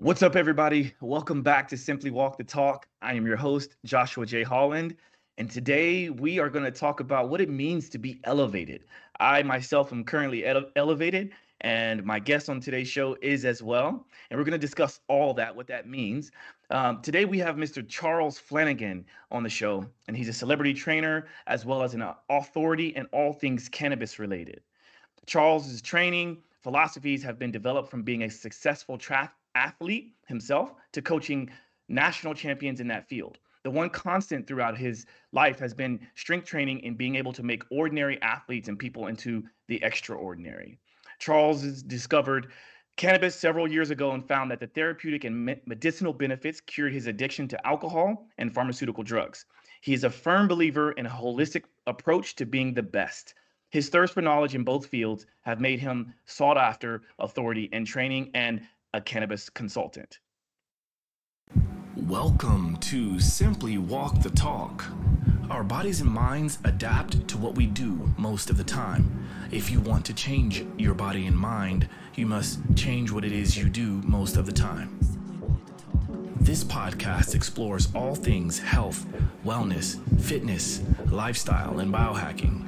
What's up, everybody? Welcome back to Simply Walk the Talk. I am your host, Joshua J. Holland, and today we are going to talk about what it means to be elevated. I myself am currently ele- elevated, and my guest on today's show is as well. And we're going to discuss all that, what that means. Um, today we have Mr. Charles Flanagan on the show, and he's a celebrity trainer as well as an authority in all things cannabis related. Charles's training philosophies have been developed from being a successful track athlete himself to coaching national champions in that field. The one constant throughout his life has been strength training and being able to make ordinary athletes and people into the extraordinary. Charles has discovered cannabis several years ago and found that the therapeutic and medicinal benefits cured his addiction to alcohol and pharmaceutical drugs. He is a firm believer in a holistic approach to being the best. His thirst for knowledge in both fields have made him sought after authority in training and a cannabis consultant. Welcome to Simply Walk the Talk. Our bodies and minds adapt to what we do most of the time. If you want to change your body and mind, you must change what it is you do most of the time. This podcast explores all things health, wellness, fitness, lifestyle, and biohacking.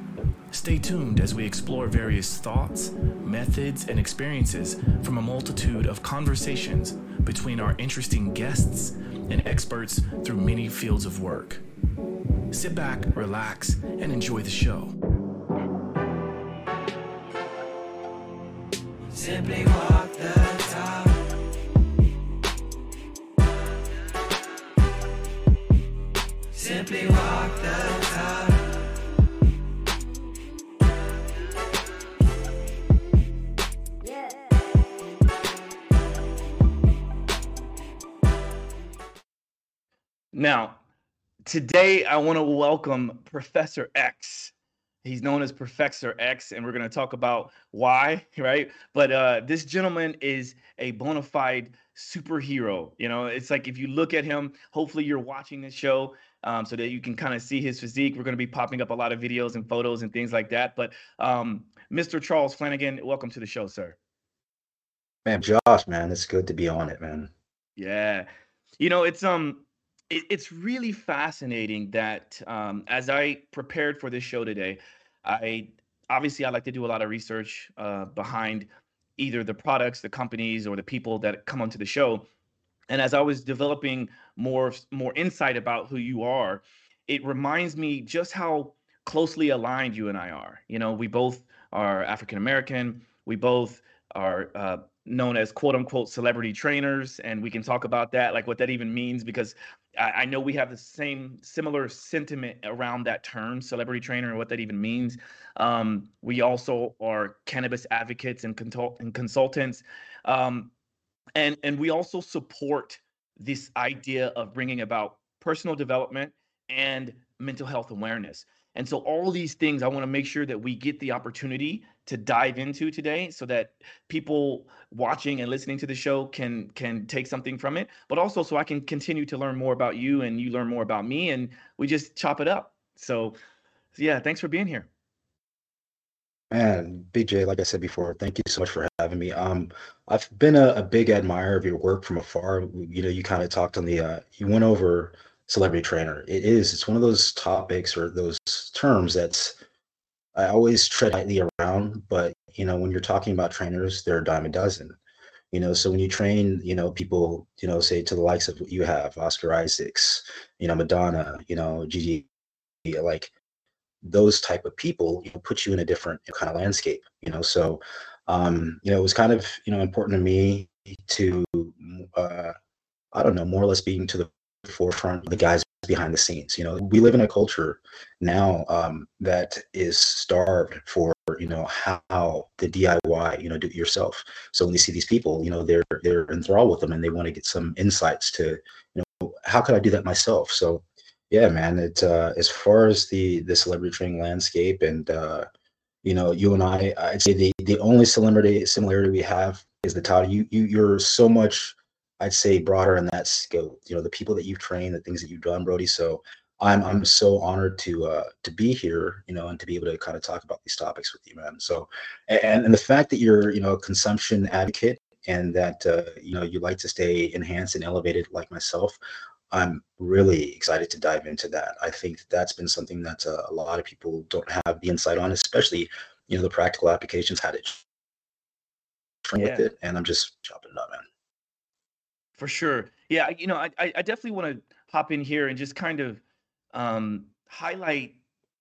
Stay tuned as we explore various thoughts, methods, and experiences from a multitude of conversations between our interesting guests and experts through many fields of work. Sit back, relax, and enjoy the show. Simply walk the talk. Simply walk the Now, today I want to welcome Professor X. He's known as Professor X, and we're going to talk about why, right? But uh, this gentleman is a bona fide superhero. You know, it's like if you look at him, hopefully you're watching this show um, so that you can kind of see his physique. We're going to be popping up a lot of videos and photos and things like that. But um, Mr. Charles Flanagan, welcome to the show, sir. Man, Josh, man, it's good to be on it, man. Yeah. You know, it's um it, it's really fascinating that um, as I prepared for this show today, I obviously I like to do a lot of research uh, behind either the products, the companies, or the people that come onto the show. And as I was developing more more insight about who you are, it reminds me just how closely aligned you and I are. You know, we both are African American. We both are uh, known as quote unquote celebrity trainers and we can talk about that like what that even means because I, I, know we have the same similar sentiment around that term celebrity trainer and what that even means. Um, we also are cannabis advocates and, consult- and consultants. Um, and and we also support this idea of bringing about personal development and mental health awareness and so all these things i want to make sure that we get the opportunity to dive into today so that people watching and listening to the show can can take something from it but also so i can continue to learn more about you and you learn more about me and we just chop it up so, yeah thanks for being here Man, BJ, like I said before, thank you so much for having me. Um, I've been a, a big admirer of your work from afar. You know, you kind of talked on the, uh, you went over celebrity trainer. It is, it's one of those topics or those terms that's I always tread lightly around, but you know, when you're talking about trainers, they're a dime a dozen. You know, so when you train, you know, people, you know, say to the likes of what you have, Oscar Isaacs, you know, Madonna, you know, Gigi, like those type of people, you know, put you in a different kind of landscape. You know, so um, you know, it was kind of you know important to me to uh, I don't know, more or less being to the forefront the guys behind the scenes. You know, we live in a culture now um, that is starved for you know how the DIY, you know, do it yourself. So when they see these people, you know, they're they're enthralled with them and they want to get some insights to, you know, how could I do that myself? So yeah, man, it uh, as far as the the celebrity training landscape and uh, you know, you and I, I'd say the the only similarity similarity we have is the title. You you you're so much I'd say broader in that scope. You know, the people that you've trained, the things that you've done, Brody. So I'm I'm so honored to uh, to be here, you know, and to be able to kind of talk about these topics with you, man. So, and and the fact that you're you know a consumption advocate, and that uh, you know you like to stay enhanced and elevated like myself, I'm really excited to dive into that. I think that's been something that uh, a lot of people don't have the insight on, especially you know the practical applications, how to train yeah. with it, and I'm just chopping it up, man. For sure, yeah. You know, I I definitely want to hop in here and just kind of um, highlight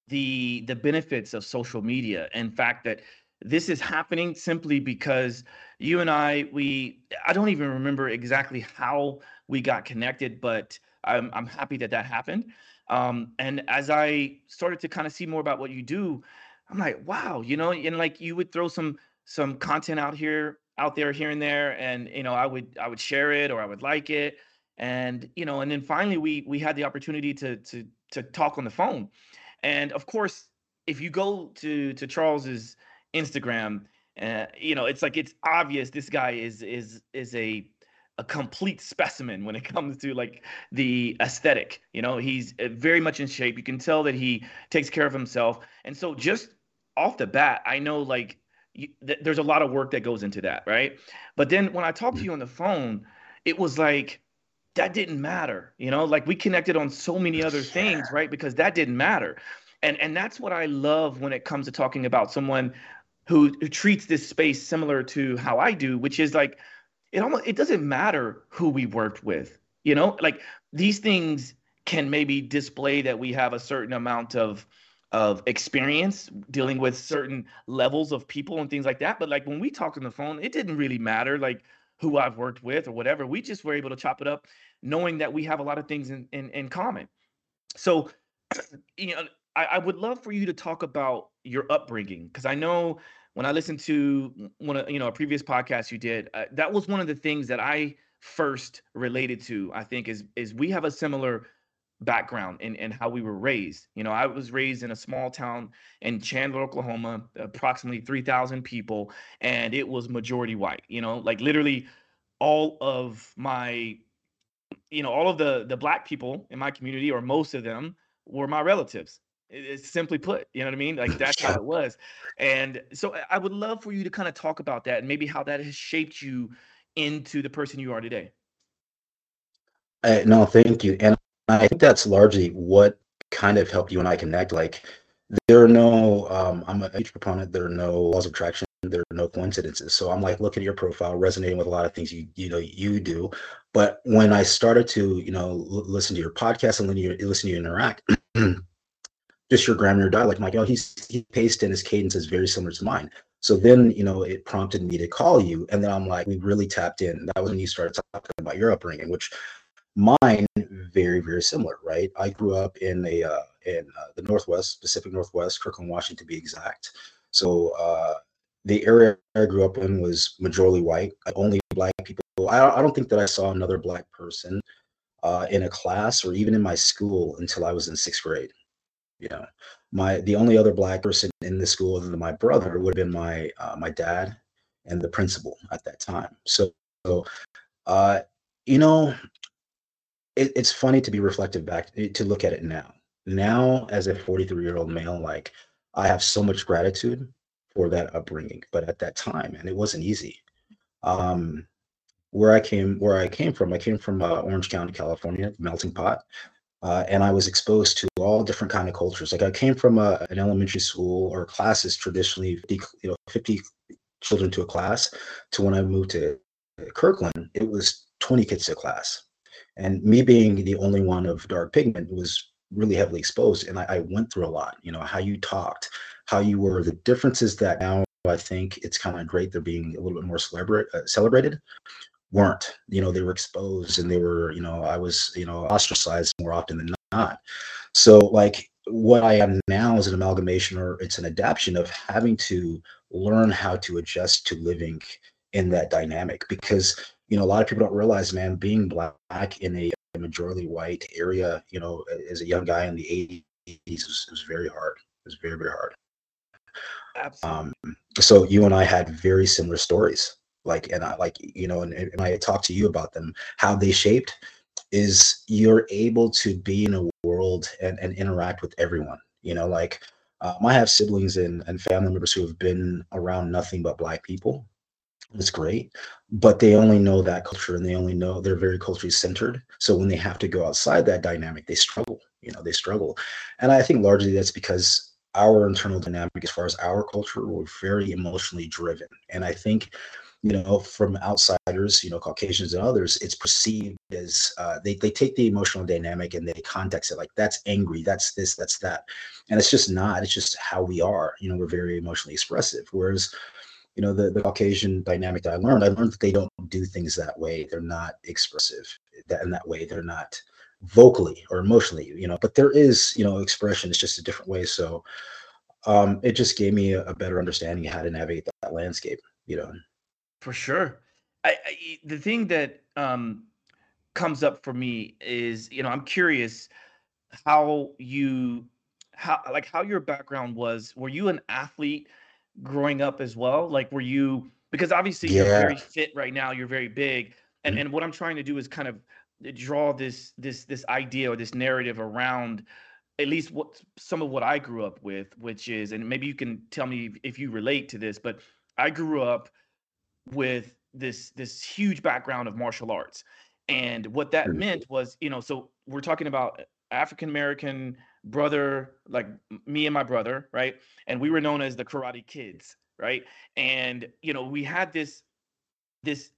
the the benefits of social media and fact that this is happening simply because you and I we I don't even remember exactly how we got connected, but I'm I'm happy that that happened. Um, and as I started to kind of see more about what you do, I'm like, wow, you know, and like you would throw some some content out here out there here and there, and you know, I would I would share it or I would like it, and you know, and then finally we we had the opportunity to to to talk on the phone, and of course, if you go to to Charles's Instagram, uh, you know, it's like it's obvious this guy is is is a a complete specimen when it comes to like the aesthetic. You know, he's uh, very much in shape. You can tell that he takes care of himself. And so just off the bat, I know like you, th- there's a lot of work that goes into that, right? But then when I talked to mm-hmm. you on the phone, it was like that didn't matter. You know, like we connected on so many other things, right? Because that didn't matter. And and that's what I love when it comes to talking about someone who, who treats this space similar to how I do, which is like it almost it doesn't matter who we worked with you know like these things can maybe display that we have a certain amount of of experience dealing with certain levels of people and things like that but like when we talked on the phone it didn't really matter like who I've worked with or whatever we just were able to chop it up knowing that we have a lot of things in in, in common so you know I, I would love for you to talk about your upbringing because I know when I listened to one of you know a previous podcast you did, uh, that was one of the things that I first related to. I think is is we have a similar background and, in how we were raised. You know, I was raised in a small town in Chandler, Oklahoma, approximately 3,000 people, and it was majority white. You know, like literally all of my, you know, all of the the black people in my community, or most of them, were my relatives. It's simply put, you know what I mean? Like that's how it was. And so I would love for you to kind of talk about that and maybe how that has shaped you into the person you are today. Uh, no, thank you. And I think that's largely what kind of helped you and I connect. Like there are no, um, I'm a huge proponent. There are no laws of attraction. There are no coincidences. So I'm like looking at your profile, resonating with a lot of things you you know you do. But when I started to you know l- listen to your podcast and line you listen to you interact, just your grammar, your dialect. I'm like, oh, he's he paced and his cadence is very similar to mine. So then, you know, it prompted me to call you, and then I'm like, we really tapped in. That was when you started talking about your upbringing, which mine very very similar, right? I grew up in a uh, in uh, the Northwest, Pacific Northwest, Kirkland, Washington, to be exact. So uh, the area I grew up in was majority white, only black people. I, I don't think that I saw another black person uh, in a class or even in my school until I was in sixth grade you know my the only other black person in the school other than my brother would have been my uh, my dad and the principal at that time so, so uh you know it, it's funny to be reflective back eh, to look at it now now as a 43 year old male like i have so much gratitude for that upbringing but at that time and it wasn't easy um where i came where i came from i came from uh, orange county california melting pot uh, and I was exposed to all different kind of cultures. Like I came from a, an elementary school or classes traditionally, 50, you know, 50 children to a class, to when I moved to Kirkland, it was 20 kids to a class. And me being the only one of dark pigment was really heavily exposed. And I, I went through a lot, you know, how you talked, how you were, the differences that now I think it's kind of great they're being a little bit more celebrate, uh, celebrated weren't you know they were exposed and they were you know i was you know ostracized more often than not so like what i am now is an amalgamation or it's an adaptation of having to learn how to adjust to living in that dynamic because you know a lot of people don't realize man being black in a majority white area you know as a young guy in the 80s was, was very hard. It was very very hard. Absolutely. Um, so you and i had very similar stories like and I like you know and, and I talked to you about them. How they shaped is you're able to be in a world and, and interact with everyone you know like um, I have siblings and, and family members who have been around nothing but black people it's great, but they only know that culture and they only know they're very culturally centered. So when they have to go outside that dynamic, they struggle. You know, they struggle, and I think largely that's because our internal dynamic, as far as our culture, we're very emotionally driven, and I think you know, from outsiders, you know, Caucasians and others, it's perceived as uh, they, they take the emotional dynamic and they context it like that's angry, that's this, that's that. And it's just not, it's just how we are. You know, we're very emotionally expressive. Whereas, you know, the, the Caucasian dynamic that I learned, I learned that they don't do things that way. They're not expressive that in that way. They're not vocally or emotionally, you know, but there is, you know, expression. It's just a different way. So um, it just gave me a, a better understanding how to navigate that, that landscape, you know. For sure. I, I the thing that um comes up for me is, you know, I'm curious how you how like how your background was. Were you an athlete growing up as well? Like were you because obviously you're very fit right now, you're very big. And Mhm. and what I'm trying to do is kind of uh, draw this this this idea or this narrative around at least what some of what I grew up with, which is, and maybe you can tell me if you relate to this, but I grew up with this this huge background of martial arts and what that Mhm. meant was you know so we're talking about african american brother like me and my brother right? And we were known as the karate kids right? And you know we had this this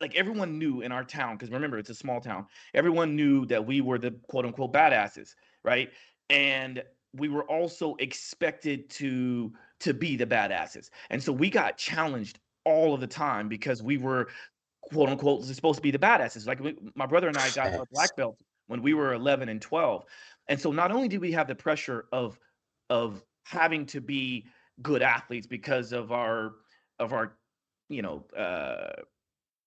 like everyone knew in our town because remember it's a small town everyone knew that we were the quote unquote badasses right? And we were also expected to to be the badasses. And so we got challenged all of the time because we were quote unquote supposed to be the badasses. Like we, my brother and i got our black belt when we were 11 and 12 and so not only do we have the pressure of of having to be good athletes because of our of our you know uh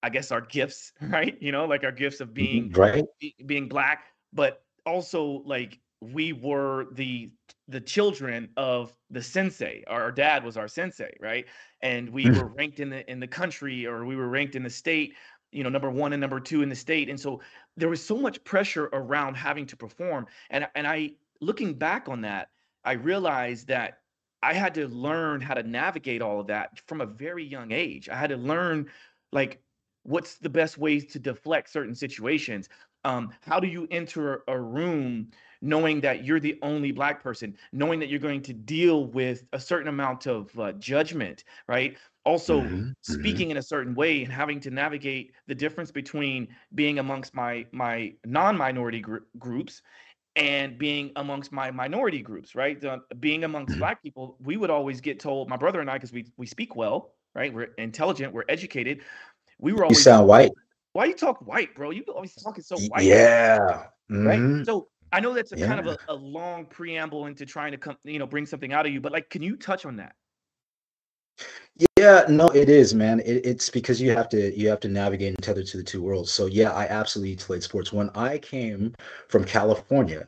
I guess our gifts, right? You know, like our gifts of being Mhm. Right? be- being black, but also like we were the the children of the sensei. Our dad was our sensei, right? And we Mm. were ranked in the in the country or we were ranked in the state, you know, number 1 and number 2 in the state. And so there was so much pressure around having to perform. And and I looking back on that, I realized that I had to learn how to navigate all of that from a very young age. I had to learn like what's the best ways to deflect certain situations um, how do you enter a room knowing that you're the only black person knowing that you're going to deal with a certain amount of uh, judgment right also Mhm. Mhm. speaking in a certain way and having to navigate the difference between being amongst my my non-minority gr- groups and being amongst my minority groups right The- being amongst Mhm. black people we would always get told my brother and i because we we speak well right we're intelligent we're educated we were You always sound white. why you talk white, bro? You always talking so white, Yeah. right? Mhm. So I know that's a kind of a, a long preamble into trying to come, you know, bring something out of you, but like, can you touch on that? Yeah, no, it is, man. It, it's because you have to you have to navigate and tether to the two worlds. So yeah, I absolutely played sports. When I came from California,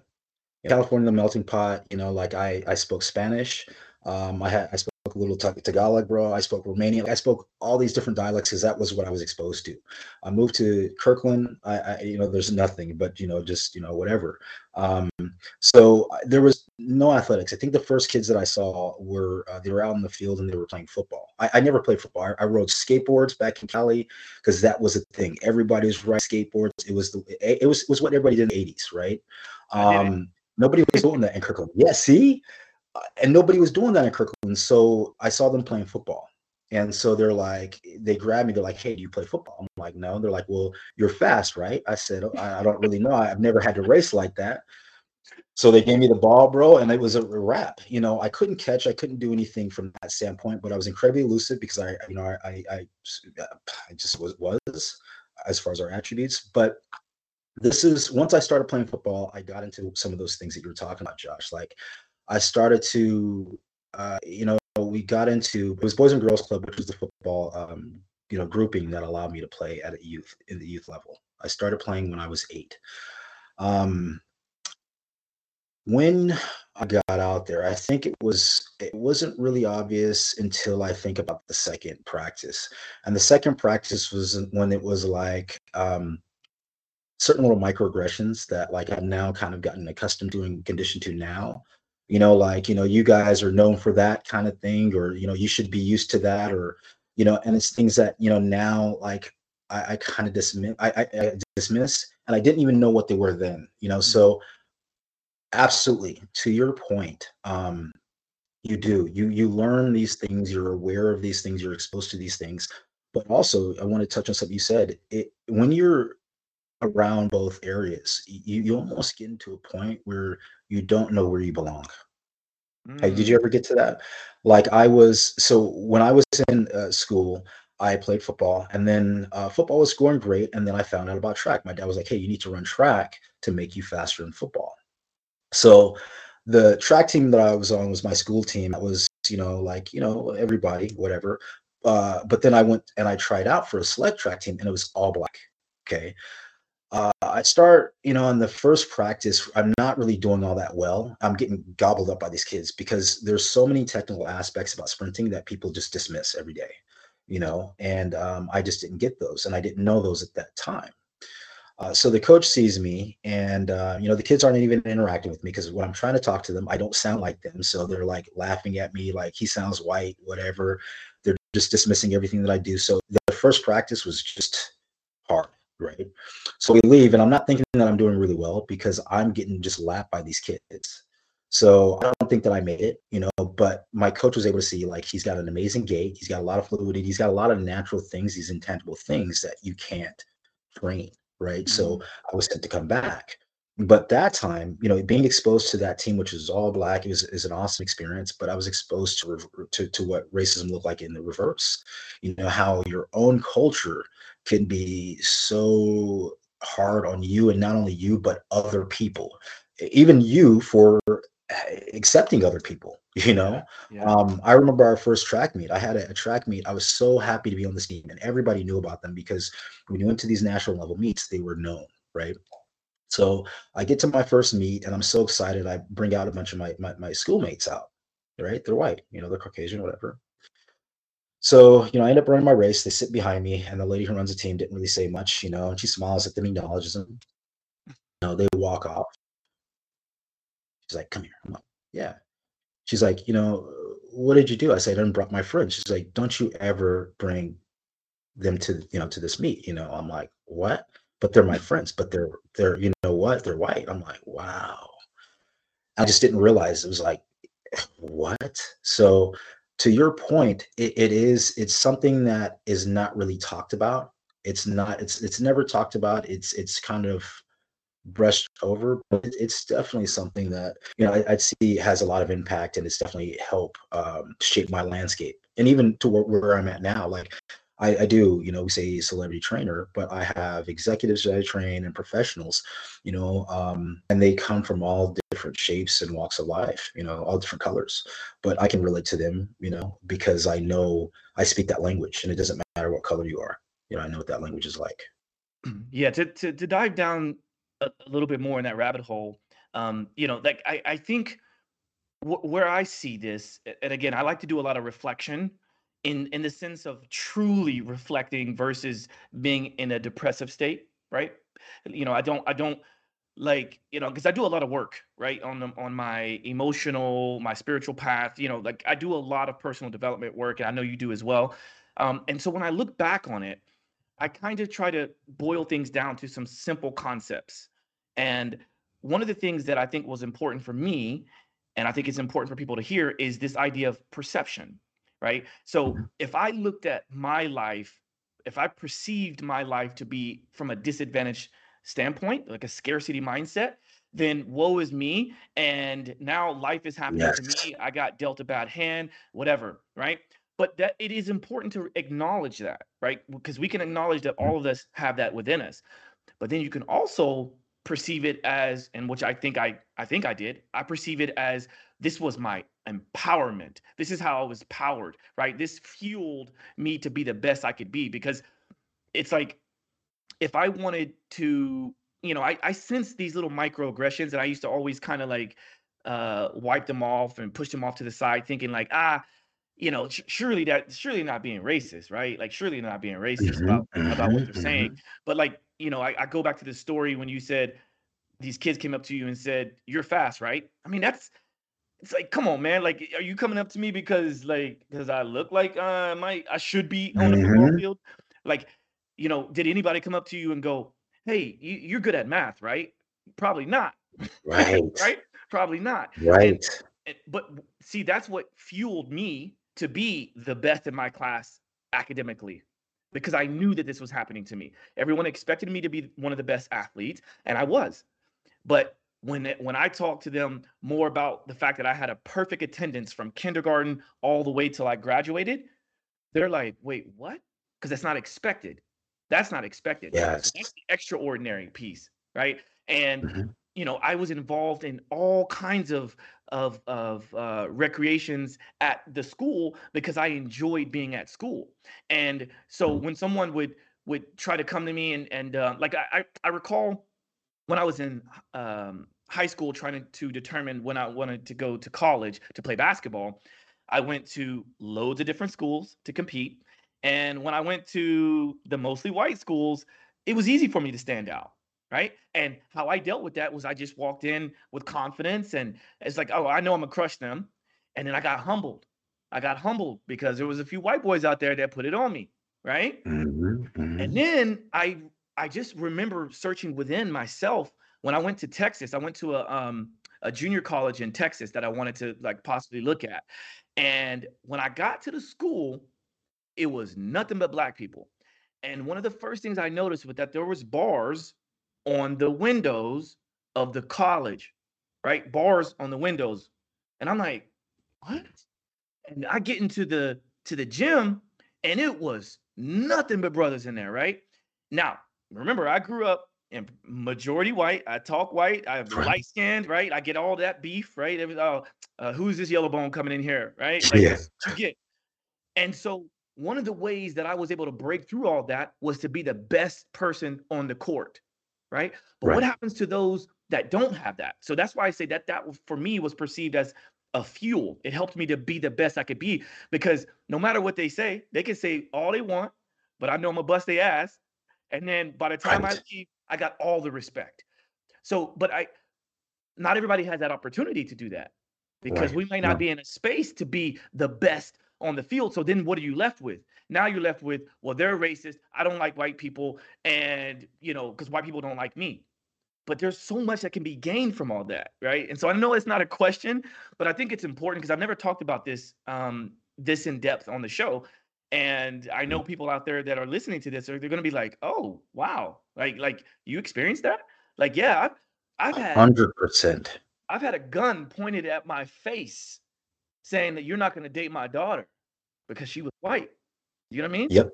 California, the melting pot, you know, like I I spoke Spanish. Um, I had I spoke a little Tagalog, bro. I spoke Romanian. I spoke all these different dialects because that was what I was exposed to. I moved to Kirkland. I, I you know, there's nothing but you know, just you know, whatever. Um, so there was no athletics. I think the first kids that I saw were uh, they were out in the field and they were playing football. I, I never played football. I, I rode skateboards back in Cali because that was a thing. Everybody was riding skateboards. It was the it was it was what everybody did in the 80s, right? I did it. Um, nobody was doing that in Kirkland. Yeah, see, and nobody was doing that in Kirkland. So I saw them playing football. And so they're like, they grab me. They're like, "Hey, do you play football?" I'm like, "No." They're like, "Well, you're fast, right?" I said, "Oh, "I, don't really know. I've never had to race like that." So they gave me the ball, bro, and it was a wrap. You know, I couldn't catch, I couldn't do anything from that standpoint, but I was incredibly elusive because I, you know, I, I, I, I just was was as far as our attributes. But this is once I started playing football, I got into some of those things that you were talking about, Josh. Like I started to, uh, you know, we got into it was Boys and Girls Club, which was the football, um, you know, grouping that allowed me to play at a youth in the youth level. I started playing when I was eight. Um, when I got out there, I think it was it wasn't really obvious until I think about the second practice. And the second practice was when it was like um certain little microaggressions that like I've now kind of gotten accustomed to and conditioned to now. You know, like, you know, you guys are known for that kind of thing, or you know, you should be used to that, or you know, and it's things that you know now like I, I kind of dismiss I, I, I dismiss and I didn't even know what they were then, you know. So absolutely to your point, um, you do you you learn these things, you're aware of these things, you're exposed to these things. But also, I want to touch on something you said. It when you're around both areas, you, you almost get into a point where you don't know where you belong. Hey, did you Mm. ever get to that? Like I was, so when I was in uh, school, I played football, and then uh, football was going great, and then I found out about track. My dad was like, "Hey, you need to run track to make you faster in football." So the track team that I was on was my school team. That was, you know, like you know everybody, whatever. Uh, but then I went and I tried out for a select track team, and it was all black. Okay, uh, I start, you know, in the first practice, I'm not really doing all that well. I'm getting gobbled up by these kids because there's so many technical aspects about sprinting that people just dismiss every day, you know, and um, I just didn't get those and I didn't know those at that time. Uh, so the coach sees me and, uh, you know, the kids aren't even interacting with me because when I'm trying to talk to them, I don't sound like them. So they're like laughing at me, like he sounds white, whatever. They're just dismissing everything that I do. So the first practice was just hard, right? So we leave, and I'm not thinking that I'm doing really well because I'm getting just lapped by these kids. So I don't think that I made it, you know, but my coach was able to see like he's got an amazing gait, he's got a lot of fluidity, he's got a lot of natural things, these intangible things that you can't train, right? So Mhm. I was sent to come back. But that time, you know, being exposed to that team, which was all black, is is an awesome experience. But I was exposed to to to what racism looked like in the reverse. You know how your own culture can be so hard on you, and not only you, but other people, even you for eh, accepting other people. You know, Yeah. Yeah. um, I remember our first track meet. I had a, a track meet. I was so happy to be on this team, and everybody knew about them because when you went to these national level meets, they were known, right? So I get to my first meet, and I'm so excited. I bring out a bunch of my my, my schoolmates out, right? They're white, you know, they're Caucasian, whatever. So you know, I end up running my race. They sit behind me, and the lady who runs the team didn't really say much, you know, and she smiles at them, acknowledges them. You know, they walk off. She's like, "Come here." I'm like, "Yeah." She's like, "You know, what did you do?" I said, "I done brought my friends." She's like, "Don't you ever bring them to you know to this meet?" You know, I'm like, "What?" But they're my friends. But they're they're you know what? They're white. I'm like, "Wow." I just didn't realize it was like, what? So to your point, it, it is it's something that is not really talked about. It's not. It's it's never talked about. It's it's kind of brushed over, but it's definitely something that you know I, I'd see has a lot of impact, and it's definitely helped um, shape my landscape, and even to where, where I'm at now. Like I, I do, you know, we say celebrity trainer, but I have executives that I train and professionals, you know, um, and they come from all different shapes and walks of life, you know, all different colors. But I can relate to them, you know, because I know I speak that language, and it doesn't matter what color you are. You know, I know what that language is like. Yeah, to to to dive down a, little bit more in that rabbit hole, um, you know, like I I think wh- where I see this, and again, I like to do a lot of reflection in in the sense of truly reflecting versus being in a depressive state, right? You know, I don't I don't like you know because I do a lot of work right on the, on my emotional my spiritual path you know like I do a lot of personal development work and I know you do as well um, and so when I look back on it I kind of try to boil things down to some simple concepts. And one of the things that I think was important for me, and I think it's important for people to hear, is this idea of perception, right? So Mhm. if I looked at my life, if I perceived my life to be from a disadvantaged standpoint, like a scarcity mindset, then woe is me. And now life is happening to me. I got dealt a bad hand, whatever, right? but that it is important to acknowledge that right because we can acknowledge that all of us have that within us but then you can also perceive it as and which i think i i think i did i perceive it as this was my empowerment this is how i was powered right this fueled me to be the best i could be because it's like if i wanted to you know i i sense these little microaggressions and i used to always kind of like uh wipe them off and push them off to the side thinking like ah you know, sh- surely that surely not being racist, right? Like surely not being racist Mhm, about about what mhm, they're saying. mhm. But like, you know, I, I go back to the story when you said these kids came up to you and said, You're fast, right? I mean, that's it's like, come on, man. Like, are you coming up to me because like because I look like uh my I should be on the football hmm field? Like, you know, did anybody come up to you and go, "Hey, you, you're good at math, right?" Probably not, Right. right? Probably not. And, Right. and but see, that's what fueled me to be the best in my class academically because I knew that this was happening to me. Everyone expected me to be one of the best athletes, and I was. But when it, when I talked to them more about the fact that I had a perfect attendance from kindergarten all the way till I graduated, they're like, "Wait, what?" Because that's not expected. That's not expected. So Yes. that's the extraordinary piece, right? And hmm you know, I was involved in all kinds of of of uh, recreations at the school because I enjoyed being at school. And so when someone would would try to come to me and and uh, like I, I I recall when I was in um, high school trying to, to determine when I wanted to go to college to play basketball, I went to loads of different schools to compete. And when I went to the mostly white schools, it was easy for me to stand out. Right. And how I dealt with that was I just walked in with confidence and it's like, oh, I know I'm gonna crush them. And then I got humbled. I got humbled because there was a few white boys out there that put it on me. Right hmm and hmm then I I just remember searching within myself when I went to Texas. I went to a um a junior college in Texas that I wanted to like possibly look at. And when I got to the school, it was nothing but black people. And one of the first things I noticed was that there was bars on the windows of the college, right? Bars on the windows. And I'm like, what? and I get into the to the gym, and it was nothing but brothers in there, right? Now, remember, I grew up in majority white. I talk white. I'm Right. light skinned, right? I get all that beef, right? Every, oh, uh, who's this yellow bone coming in here, right? Like Yeah. you get. And so one of the ways that I was able to break through all that was to be the best person on the court, right? But what happens to those that don't have that? So that's why I say that that for me was perceived as a fuel. It helped me to be the best I could be because no matter what they say, they can say all they want, but I know I'm gonna bust their ass. And then by the time I leave, I got all the respect. So, but I not everybody has that opportunity to do that because Right. we may not No. be in a space to be the best on the field. So then what are you left with? Now you're left with, well, they're racist. I don't like white people. And, you know, because white people don't like me. But there's so much that can be gained from all that, right? And so I know it's not a question, but I think it's important because I've never talked about this um, this in depth on the show. And I know people out there that are listening to this, are they're gonna be like, oh wow, like like you experienced that? Like, yeah, I've I've had 100%. I've had a gun pointed at my face saying that you're not going to date my daughter because she was white. You know what I mean? Yep.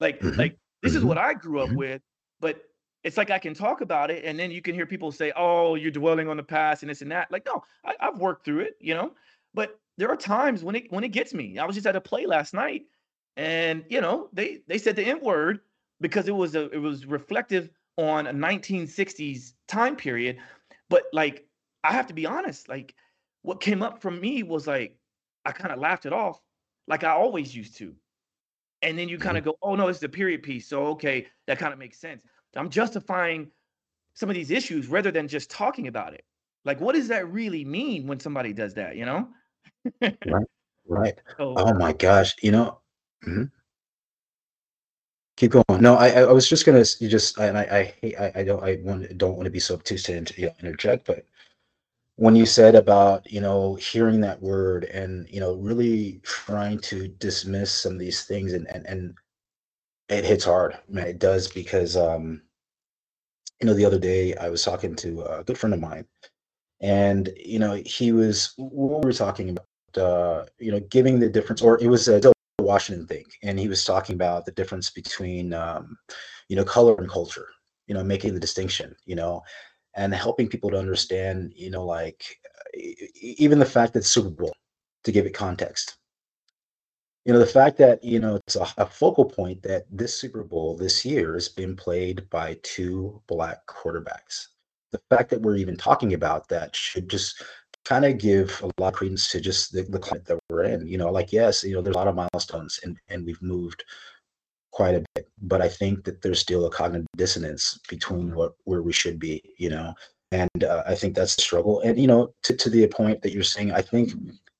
Like, hmm like this is hmm what I grew up hmm with, but it's like I can talk about it, and then you can hear people say, "Oh, you're dwelling on the past and this and that." Like, no, I, I've worked through it, you know. But there are times when it when it gets me. I was just at a play last night, and you know, they they said the N word because it was a it was reflective on a 1960s time period. But like, I have to be honest, like, what came up from me was like, I kind of laughed it off, like I always used to. And then you kind of go, oh no, it's the period piece. So okay, that kind of makes sense. I'm justifying some of these issues rather than just talking about it. Like, what does that really mean when somebody does that, you know? Right. Right. So Oh my gosh. You know, mhm. keep going. No, I, I I was just gonna you just and I I hate I, I don't I want don't want to be so obtuse to inter, you know, interject, but when you said about you know hearing that word and you know really trying to dismiss some of these things and and and it hits hard, man. It does because um you know the other day I was talking to a good friend of mine and you know he was we were talking about uh you know giving the difference or it was a Washington thing and he was talking about the difference between um you know color and culture you know making the distinction you know and helping people to understand you know like even the fact that Super Bowl to give it context you know the fact that you know it's a, a focal point that this Super Bowl this year has been played by two black quarterbacks the fact that we're even talking about that should just kind of give a lot of credence to just the, the climate that we're in. You know, like yes, you know, there's a lot of milestones and and we've moved quite a bit, but I think that there's still a cognitive dissonance between what where we should be. You know, and uh, I think that's the struggle. And you know, to to the point that you're saying, I think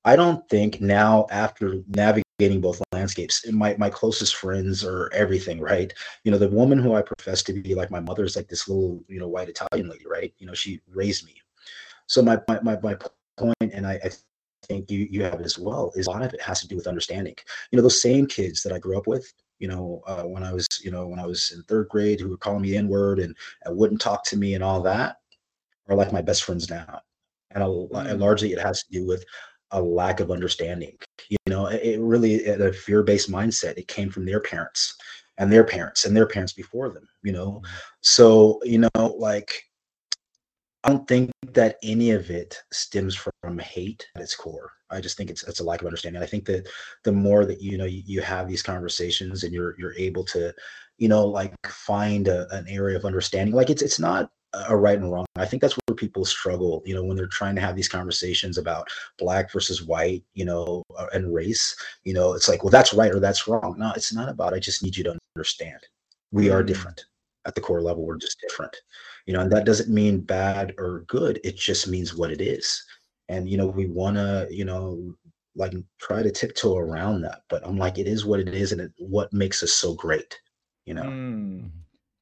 I don't think now after navigating both landscapes, my my closest friends are everything, right? You know, the woman who I profess to be like my mother is like this little you know white Italian lady, right? You know, she raised me. So my my my, my point, and I, I think you you have it as well, is a lot of it has to do with understanding. You know, those same kids that I grew up with, you know, uh, when I was, you know, when I was in third grade, who were calling me N word and, and wouldn't talk to me and all that are like my best friends now. And, a, mm. and largely it has to do with a lack of understanding. You know, it really a fear based mindset. It came from their parents and their parents and their parents before them. You know, mm. so you know, like I don't think that any of it stems from hate at its core. I just think it's it's a lack of understanding. I think that the more that you know you, you have these conversations and you're you're able to, you know, like find a, an area of understanding. Like it's it's not a right and wrong. I think that's where people struggle, you know, when they're trying to have these conversations about black versus white, you know, and race. You know, it's like, well, that's right or that's wrong. No, it's not about. I just need you to understand. We are mm. different at the core level. We're just different, you know, and that doesn't mean bad or good. It just means what it is. And you know, we want to, you know, like try to tiptoe around that, but I'm like, it is what it is, and it, what makes us so great, you know. Mm.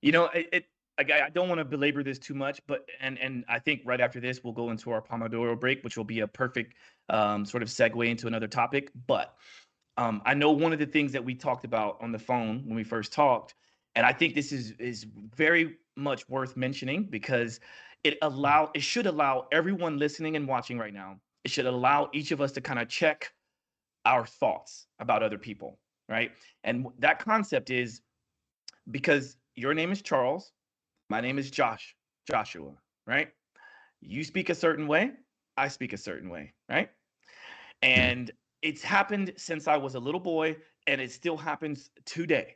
You know, it, it I, I don't want to belabor this too much, but and and I think right after this we'll go into our Pomodoro break, which will be a perfect um, sort of segue into another topic. But um, I know one of the things that we talked about on the phone when we first talked, and I think this is is very much worth mentioning because it allow it should allow everyone listening and watching right now. It should allow each of us to kind of check our thoughts about other people, right? And that concept is because your name is Charles my name is Josh, Joshua, right? You speak a certain way, I speak a certain way, right? And it's happened since I was a little boy, and it still happens today.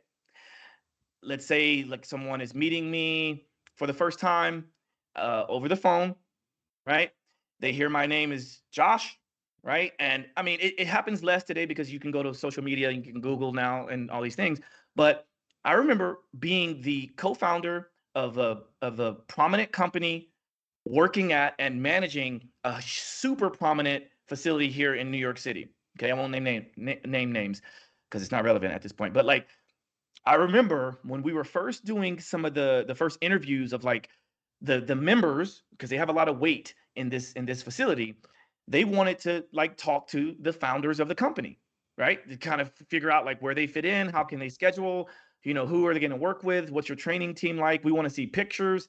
Let's say like someone is meeting me for the first time uh, over the phone, right? They hear my name is Josh, right? And I mean, it, it happens less today because you can go to social media, and you can Google now, and all these things. But I remember being the co-founder of a of a prominent company working at and managing a super prominent facility here in New York City. Okay, I won't name name name names because it's not relevant at this point. But like, I remember when we were first doing some of the the first interviews of like the the members because they have a lot of weight in this in this facility. They wanted to like talk to the founders of the company, right? To kind of figure out like where they fit in, how can they schedule, you know who are they going to work with what's your training team like we want to see pictures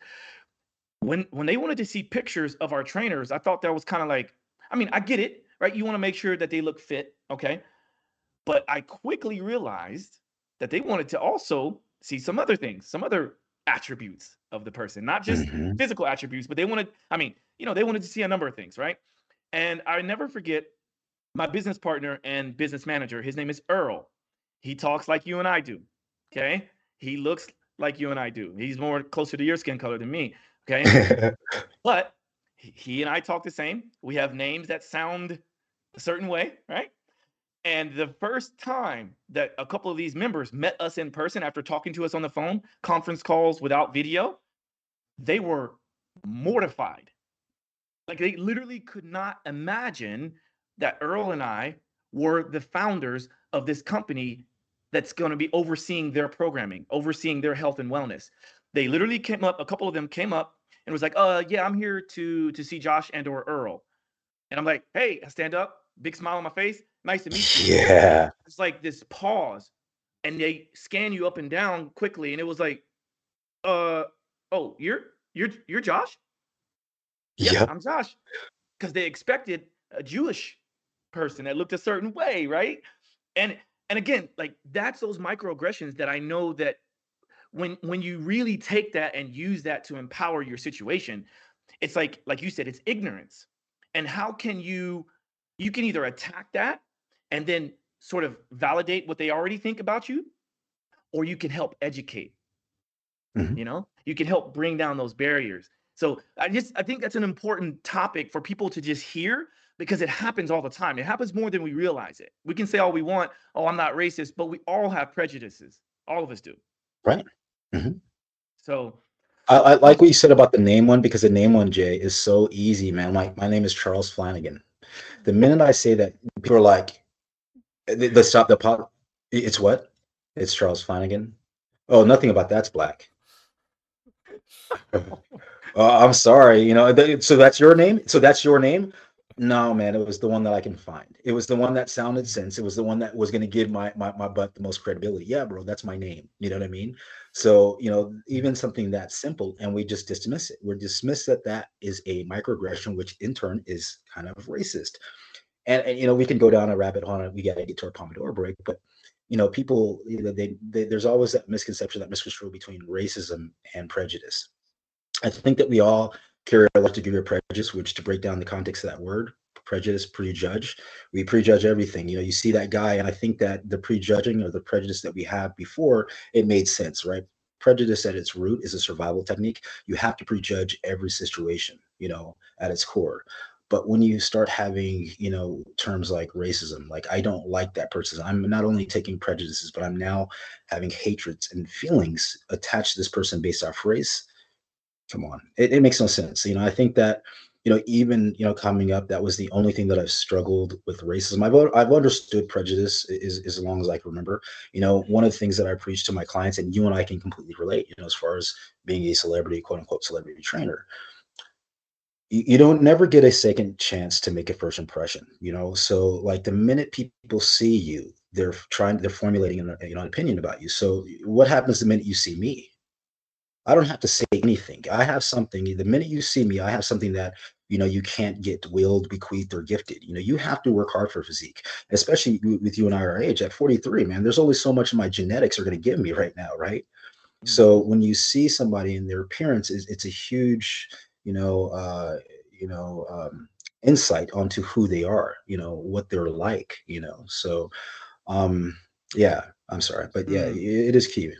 when when they wanted to see pictures of our trainers i thought that was kind of like i mean i get it right you want to make sure that they look fit okay but i quickly realized that they wanted to also see some other things some other attributes of the person not just mm-hmm. physical attributes but they wanted i mean you know they wanted to see a number of things right and i never forget my business partner and business manager his name is earl he talks like you and i do Okay. He looks like you and I do. He's more closer to your skin color than me. Okay. but he and I talk the same. We have names that sound a certain way, right? And the first time that a couple of these members met us in person after talking to us on the phone, conference calls without video, they were mortified. Like they literally could not imagine that Earl and I were the founders of this company that's going to be overseeing their programming, overseeing their health and wellness. They literally came up, a couple of them came up and was like, uh, yeah, I'm here to to see Josh and or Earl. And I'm like, hey, stand up, big smile on my face. Nice to meet you. Yeah. It's like this pause. And they scan you up and down quickly. And it was like, uh, oh, you're you're you're Josh? Yeah, yep. I'm Josh. Because they expected a Jewish person that looked a certain way, right? And and again like that's those microaggressions that i know that when when you really take that and use that to empower your situation it's like like you said it's ignorance and how can you you can either attack that and then sort of validate what they already think about you or you can help educate mm-hmm. you know you can help bring down those barriers so i just i think that's an important topic for people to just hear because it happens all the time. It happens more than we realize it. We can say all we want, oh, I'm not racist, but we all have prejudices. All of us do. Right. Mm-hmm. So, I, I, like what you said about the name one because the name one, Jay, is so easy, man. My my name is Charles Flanagan. The minute I say that, people are like, they, they stop the pot. It's what? It's Charles Flanagan. Oh, nothing about that's black. oh, I'm sorry. You know, so that's your name. So that's your name. No, man, it was the one that I can find. It was the one that sounded sense. It was the one that was going to give my, my my butt the most credibility. Yeah, bro, that's my name. You know what I mean? So, you know, even something that simple, and we just dismiss it. We're dismissed that that is a microaggression, which in turn is kind of racist. And, and you know, we can go down a rabbit hole. And we got to get to our Pomodoro break, but you know, people, you know, they, they there's always that misconception, that misconstrued between racism and prejudice. I think that we all carry a large degree of prejudice, which to break down the context of that word, prejudice, prejudge. We prejudge everything. You know, you see that guy, and I think that the prejudging or the prejudice that we have before it made sense, right? Prejudice at its root is a survival technique. You have to prejudge every situation, you know, at its core. But when you start having, you know, terms like racism, like I don't like that person, I'm not only taking prejudices, but I'm now having hatreds and feelings attached to this person based off race. Come on, it, it makes no sense. You know, I think that you know, even you know, coming up, that was the only thing that I've struggled with racism. I've I've understood prejudice is as long as I can remember. You know, one of the things that I preach to my clients, and you and I can completely relate. You know, as far as being a celebrity, quote unquote, celebrity trainer, you, don't never get a second chance to make a first impression. You know, so like the minute people see you, they're trying, they're formulating an, you know, an opinion about you. So what happens the minute you see me? I don't have to say anything. I have something. The minute you see me, I have something that you know you can't get willed, bequeathed, or gifted. You know, you have to work hard for physique, especially with you and I our age at 43. Man, there's only so much of my genetics are going to give me right now, right? Mm-hmm. So when you see somebody in their appearance, it's, it's a huge, you know, uh, you know, um, insight onto who they are. You know, what they're like. You know, so um, yeah. I'm sorry, but yeah, mm-hmm. it is key.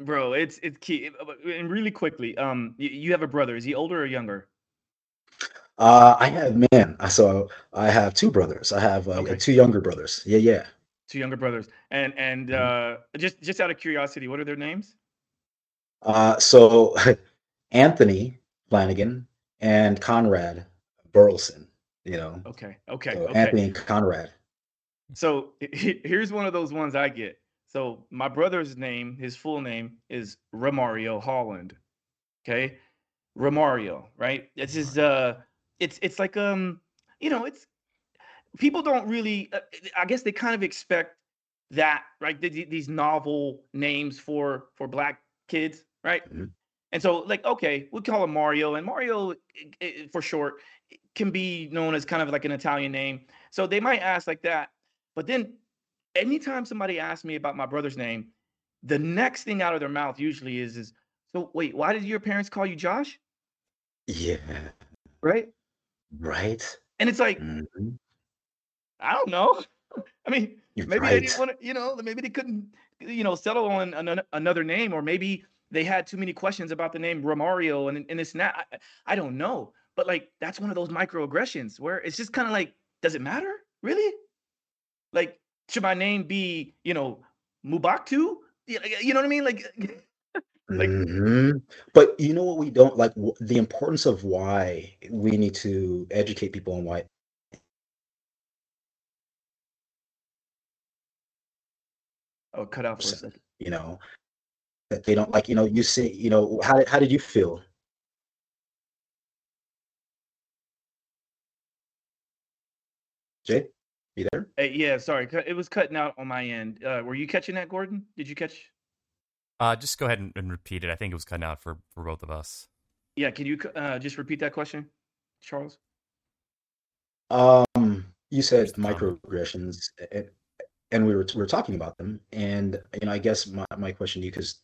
Bro, it's it's key. Uh, and really quickly, um, you, you have a brother. Is he older or younger? Uh, I have man. So I have two brothers. I have uh, okay. two younger brothers. Yeah, yeah. Two younger brothers. And and mm-hmm. uh, just just out of curiosity, what are their names? Uh, so Anthony Flanagan and Conrad Burleson. You know. Okay. Okay. So okay. Anthony and Conrad. So here's one of those ones I get. So my brother's name, his full name is Romario Holland. Okay, Romario, right? It's his. Uh, it's it's like um, you know, it's people don't really. Uh, I guess they kind of expect that, right? These novel names for for black kids, right? Mm-hmm. And so, like, okay, we call him Mario, and Mario, for short, can be known as kind of like an Italian name. So they might ask like that, but then anytime somebody asks me about my brother's name, the next thing out of their mouth usually is, is so wait, why did your parents call you Josh? Yeah. Right? Right. And it's like, mm-hmm. I don't know. I mean, You're maybe right. they didn't want to, you know, maybe they couldn't, you know, settle on an, another name, or maybe they had too many questions about the name Romario and, and it's not, I, I don't know. But like, that's one of those microaggressions where it's just kind of like, does it matter? Really? Like, should my name be, you know, Mubaktu? You know what I mean? Like, like mm-hmm. but you know what we don't like the importance of why we need to educate people on why oh cut out for a second you know that they don't like you know you say you know how, how did you feel jay you there? Hey, yeah, sorry, it was cutting out on my end. Uh, were you catching that, Gordon? Did you catch? Uh, just go ahead and, and, repeat it. I think it was cutting out for for both of us. Yeah, can you uh, just repeat that question, Charles? Um, you said microaggressions, and we were we were talking about them, and you know, I guess my my question to you because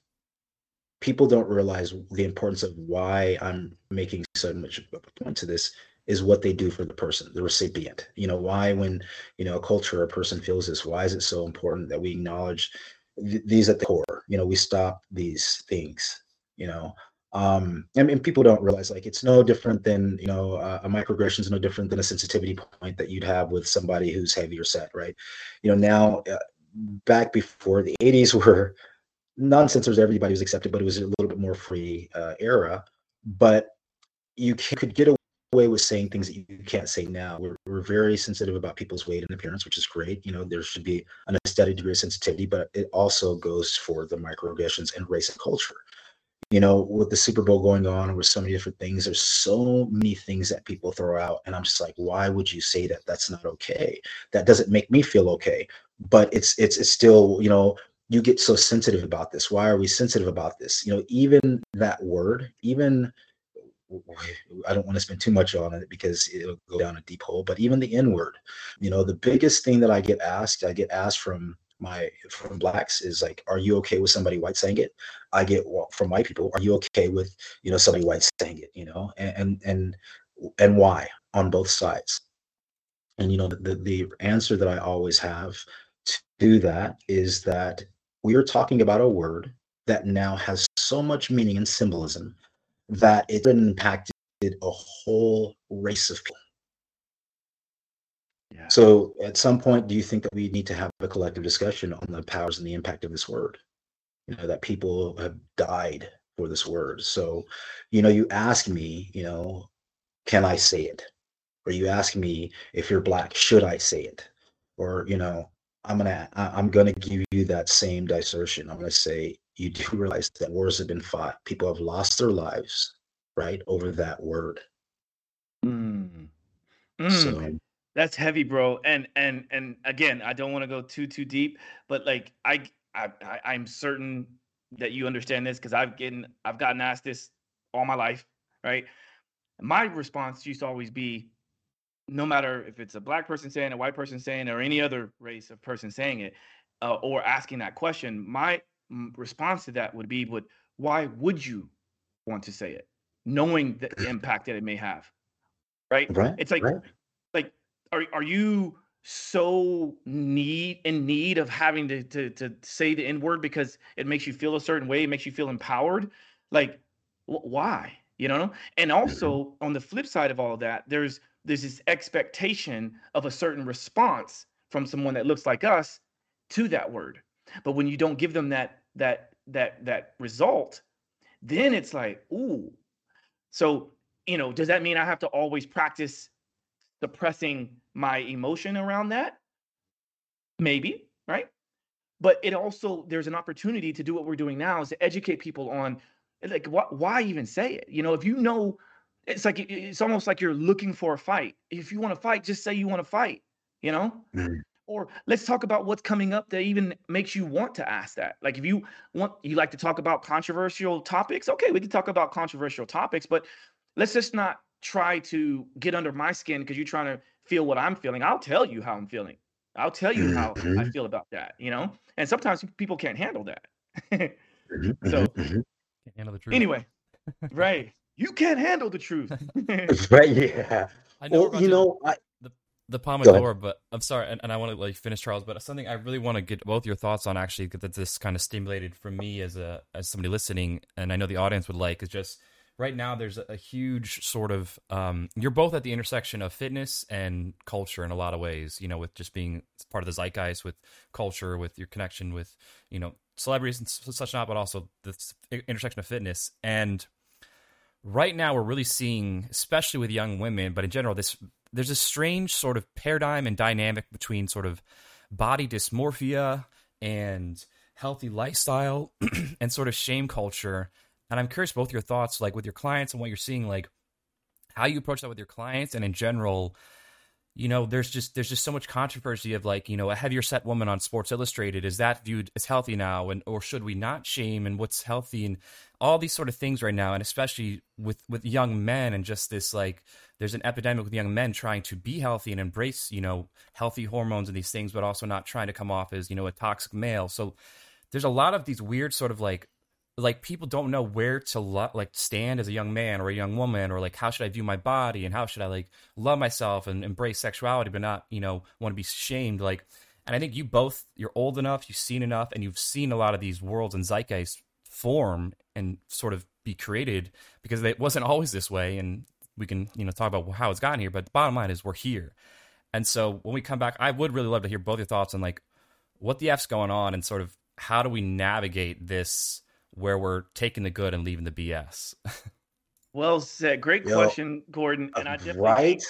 people don't realize the importance of why I'm making so much point to this is what they do for the person, the recipient. You know, why when, you know, a culture or a person feels this, why is it so important that we acknowledge th- these at the core? You know, we stop these things, you know. Um, and, and people don't realize like it's no different than, you know, uh, a microaggression is no different than a sensitivity point that you'd have with somebody who's heavier set, right? You know, now uh, back before the 80s were nonsense was everybody was accepted, but it was a little bit more free uh, era, but you could get away with saying things that you can't say now. We're, we're very sensitive about people's weight and appearance, which is great. You know, there should be an steady degree of sensitivity, but it also goes for the microaggressions and race and culture. You know, with the Super Bowl going on, with so many different things, there's so many things that people throw out, and I'm just like, why would you say that? That's not okay. That doesn't make me feel okay. But it's it's it's still, you know, you get so sensitive about this. Why are we sensitive about this? You know, even that word, even I don't want to spend too much on it because it'll go down a deep hole. But even the N word, you know, the biggest thing that I get asked, I get asked from my from blacks is like, "Are you okay with somebody white saying it?" I get from white people, "Are you okay with you know somebody white saying it?" You know, and and and, and why on both sides. And you know, the the answer that I always have to that is that we are talking about a word that now has so much meaning and symbolism that it impacted a whole race of people. Yeah. So, at some point, do you think that we need to have a collective discussion on the powers and the impact of this word? You know, that people have died for this word. So, you know, you ask me, you know, can I say it? Or you ask me if you're black, should I say it? Or, you know, I'm gonna I'm gonna give you that same dissertation. I'm gonna say you do realize that wars have been fought. People have lost their lives, right, over that word. Mm. Mm. So that's heavy, bro. And and and again, I don't want to go too too deep, but like I I, I am certain that you understand this because I've getting I've gotten asked this all my life, right? My response used to always be, no matter if it's a black person saying, a white person saying, or any other race of person saying it, uh, or asking that question, my response to that would be, but why would you want to say it, knowing the impact that it may have?" Right? Right. It's like, right. like, are are you so need in need of having to to to say the N word because it makes you feel a certain way, it makes you feel empowered? Like, wh- why? You know? And mm-hmm. also on the flip side of all of that, there's there's this expectation of a certain response from someone that looks like us to that word. But when you don't give them that that that that result, then it's like, ooh. So, you know, does that mean I have to always practice suppressing my emotion around that? Maybe, right? But it also there's an opportunity to do what we're doing now is to educate people on like wh- why even say it? You know, if you know it's like it's almost like you're looking for a fight. If you want to fight, just say you want to fight, you know? Mm-hmm. Or let's talk about what's coming up that even makes you want to ask that. Like if you want you like to talk about controversial topics, okay, we can talk about controversial topics, but let's just not try to get under my skin because you're trying to feel what I'm feeling. I'll tell you how I'm feeling. I'll tell you how mm-hmm. I feel about that, you know? And sometimes people can't handle that. mm-hmm. So mm-hmm. can't handle the truth. Anyway, right you can't handle the truth. right? Yeah. I know well, you know, I, the the Pomodoro, but I'm sorry, and, and I want to like finish Charles, but something I really want to get both your thoughts on actually that this kind of stimulated for me as a as somebody listening, and I know the audience would like is just right now there's a, a huge sort of um, you're both at the intersection of fitness and culture in a lot of ways you know with just being part of the zeitgeist with culture with your connection with you know celebrities and such not but also the intersection of fitness and right now we're really seeing, especially with young women, but in general, this there's a strange sort of paradigm and dynamic between sort of body dysmorphia and healthy lifestyle and sort of shame culture. And I'm curious both your thoughts, like with your clients and what you're seeing, like how you approach that with your clients and in general, you know, there's just there's just so much controversy of like, you know, a heavier set woman on Sports Illustrated is that viewed as healthy now, and or should we not shame and what's healthy and all these sort of things right now, and especially with with young men and just this like there's an epidemic with young men trying to be healthy and embrace you know healthy hormones and these things, but also not trying to come off as you know a toxic male. So there's a lot of these weird sort of like like people don't know where to lo- like stand as a young man or a young woman or like how should i view my body and how should i like love myself and embrace sexuality but not you know want to be shamed like and i think you both you're old enough you've seen enough and you've seen a lot of these worlds and zeitgeist form and sort of be created because it wasn't always this way and we can you know talk about how it's gotten here but the bottom line is we're here and so when we come back i would really love to hear both your thoughts on like what the f's going on and sort of how do we navigate this where we're taking the good and leaving the BS? well said. Great Yo, question, Gordon. And I definitely right.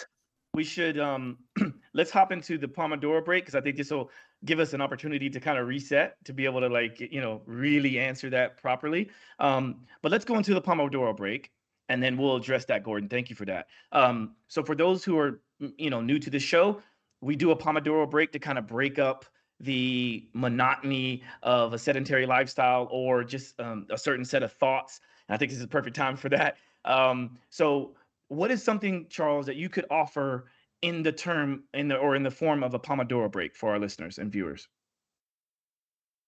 we should um let's hop into the Pomodoro break because I think this will give us an opportunity to kind of reset to be able to like you know really answer that properly. Um, but let's go into the Pomodoro break and then we'll address that, Gordon. Thank you for that. Um, so for those who are you know new to the show, we do a Pomodoro break to kind of break up the monotony of a sedentary lifestyle or just um, a certain set of thoughts. And I think this is a perfect time for that. Um, so, what is something, Charles, that you could offer in the term in the or in the form of a Pomodoro break for our listeners and viewers?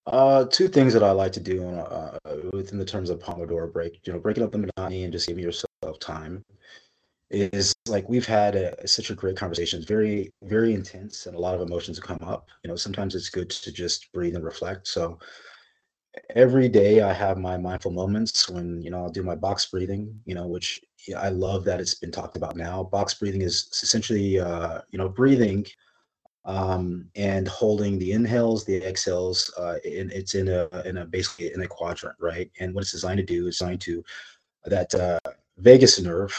Uh, two things that I like to do uh, within the terms of Pomodoro break. You know, breaking up the monotony and just giving yourself time is like we've had a, such a great conversation. It's very, very intense, and a lot of emotions come up. You know, sometimes it's good to just breathe and reflect. So every day I have my mindful moments when you know I'll do my box breathing. You know, which I love that it's been talked about now. Box breathing is essentially uh, you know breathing um, and holding the inhales, the exhales. Uh, it's in a in a basically in a quadrant, right? And what it's designed to do is designed to that uh, vagus nerve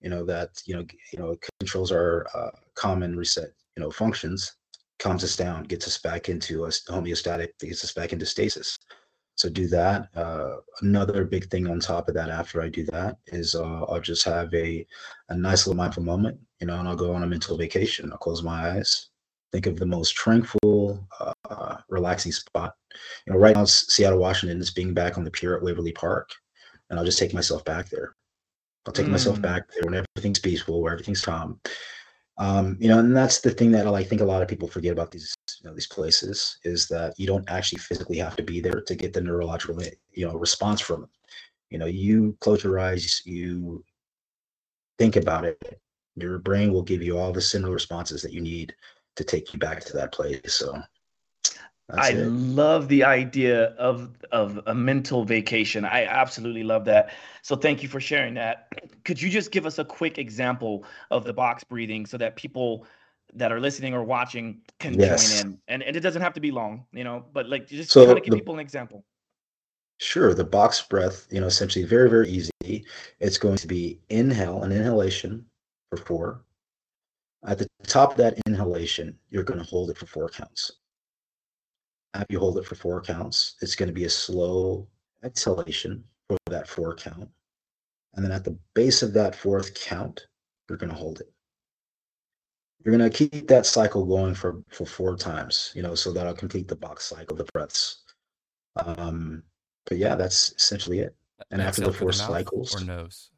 you know that you know you know controls our uh, common reset you know functions calms us down gets us back into a homeostatic gets us back into stasis so do that uh, another big thing on top of that after i do that is uh, i'll just have a, a nice little mindful moment you know and i'll go on a mental vacation i'll close my eyes think of the most tranquil uh, relaxing spot you know right now seattle washington is being back on the pier at waverly park and i'll just take myself back there I'll take mm. myself back there when everything's peaceful, where everything's calm. Um, you know, and that's the thing that I think a lot of people forget about these, you know, these places is that you don't actually physically have to be there to get the neurological, you know, response from it. You know, you close your eyes, you think about it, your brain will give you all the similar responses that you need to take you back to that place. So I it. love the idea of of a mental vacation. I absolutely love that. So thank you for sharing that. Could you just give us a quick example of the box breathing so that people that are listening or watching can yes. join in? And and it doesn't have to be long, you know, but like just so kind of give the, people an example. Sure, the box breath, you know, essentially very very easy. It's going to be inhale, an inhalation for 4. At the top of that inhalation, you're going to hold it for 4 counts after you hold it for four counts, it's going to be a slow exhalation for that four count. And then at the base of that fourth count, you're going to hold it. You're going to keep that cycle going for, for four times, you know, so that'll complete the box cycle, the breaths. Um, but yeah, that's essentially it. And after the four cycles, or nose,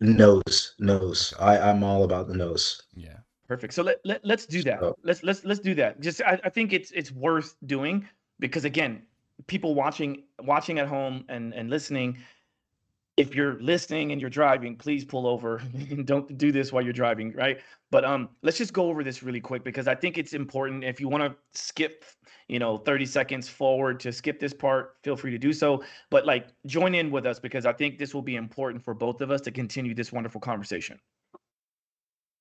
nose, nose. I I'm all about the nose. Yeah. Perfect. So let, let let's do that. Let's let's let's do that. Just I, I think it's it's worth doing because again, people watching watching at home and and listening, if you're listening and you're driving, please pull over. and Don't do this while you're driving, right? But um, let's just go over this really quick because I think it's important. If you want to skip, you know, 30 seconds forward to skip this part, feel free to do so. But like, join in with us because I think this will be important for both of us to continue this wonderful conversation.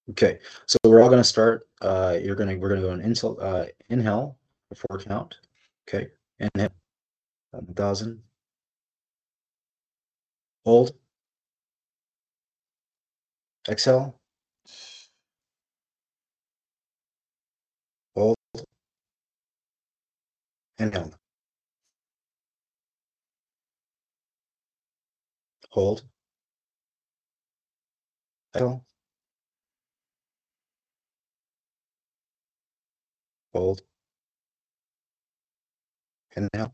Okay, so we're all going to start. Uh, you're going to we're going to go in inhale, uh, inhale for four count. Okay, inhale, one thousand. Hold. Exhale. Hold. Inhale. Hold. Exhale. Hold. Inhale.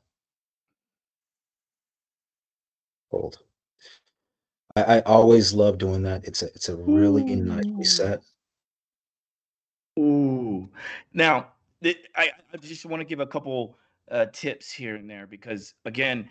Hold. I, I always love doing that. It's a it's a really nice reset. Ooh. Now, I, I just want to give a couple uh, tips here and there because again,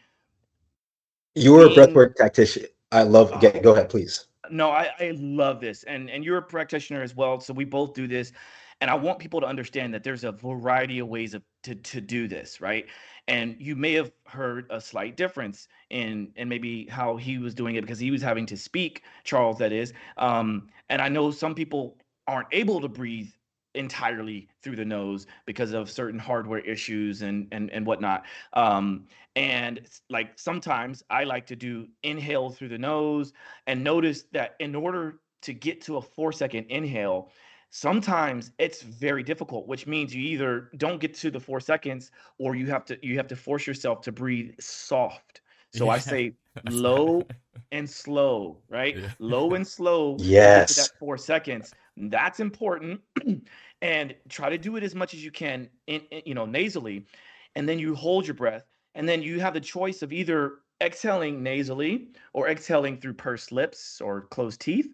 you're being, a breathwork tactician. I love. Uh, go ahead, please. No, I, I love this, and and you're a practitioner as well. So we both do this, and I want people to understand that there's a variety of ways of to to do this, right? And you may have heard a slight difference in in maybe how he was doing it because he was having to speak, Charles, that is. Um, and I know some people aren't able to breathe entirely through the nose because of certain hardware issues and and and whatnot. Um, and like sometimes I like to do inhale through the nose and notice that in order to get to a four second inhale, sometimes it's very difficult, which means you either don't get to the four seconds or you have to you have to force yourself to breathe soft. So yeah. I say low and slow, right? Yeah. Low and slow. Yes. that four seconds. That's important. and try to do it as much as you can in, in, you know nasally and then you hold your breath and then you have the choice of either exhaling nasally or exhaling through pursed lips or closed teeth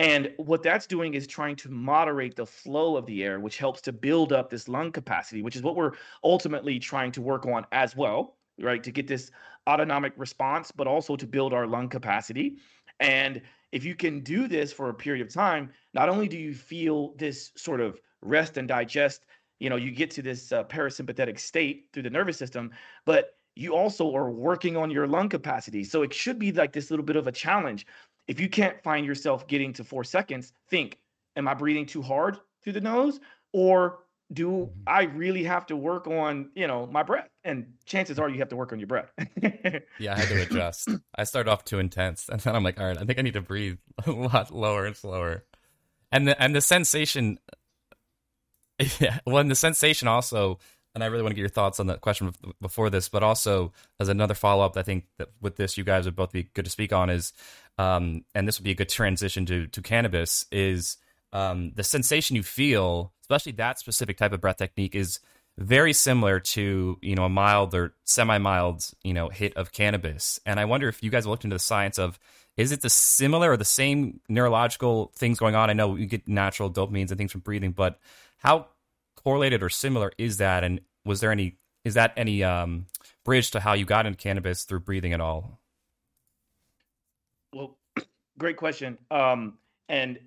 and what that's doing is trying to moderate the flow of the air which helps to build up this lung capacity which is what we're ultimately trying to work on as well right? To get this autonomic response but also to build our lung capacity. And if you can do this for a period of time not only do you feel this sort of rest and digest you know you get to this uh, parasympathetic state through the nervous system but you also are working on your lung capacity. So it should be like this little bit of a challenge if you can't find yourself getting to four seconds think am i breathing too hard through the nose or do mm-hmm. i really have to work on you know my breath and chances are you have to work on your breath yeah i had to adjust i started off too intense and then i'm like all right i think i need to breathe a lot lower and slower and the and the sensation yeah. Well, and the sensation also, and I really want to get your thoughts on the question before this, but also as another follow up, I think that with this, you guys would both be good to speak on is, um, and this would be a good transition to to cannabis is um, the sensation you feel, especially that specific type of breath technique, is very similar to you know a mild or semi mild you know hit of cannabis. And I wonder if you guys looked into the science of is it the similar or the same neurological things going on? I know you get natural dopamines and things from breathing, but how correlated or similar is that? And was there any is that any um, bridge to how you got into cannabis through breathing at all? Well, great question. Um, and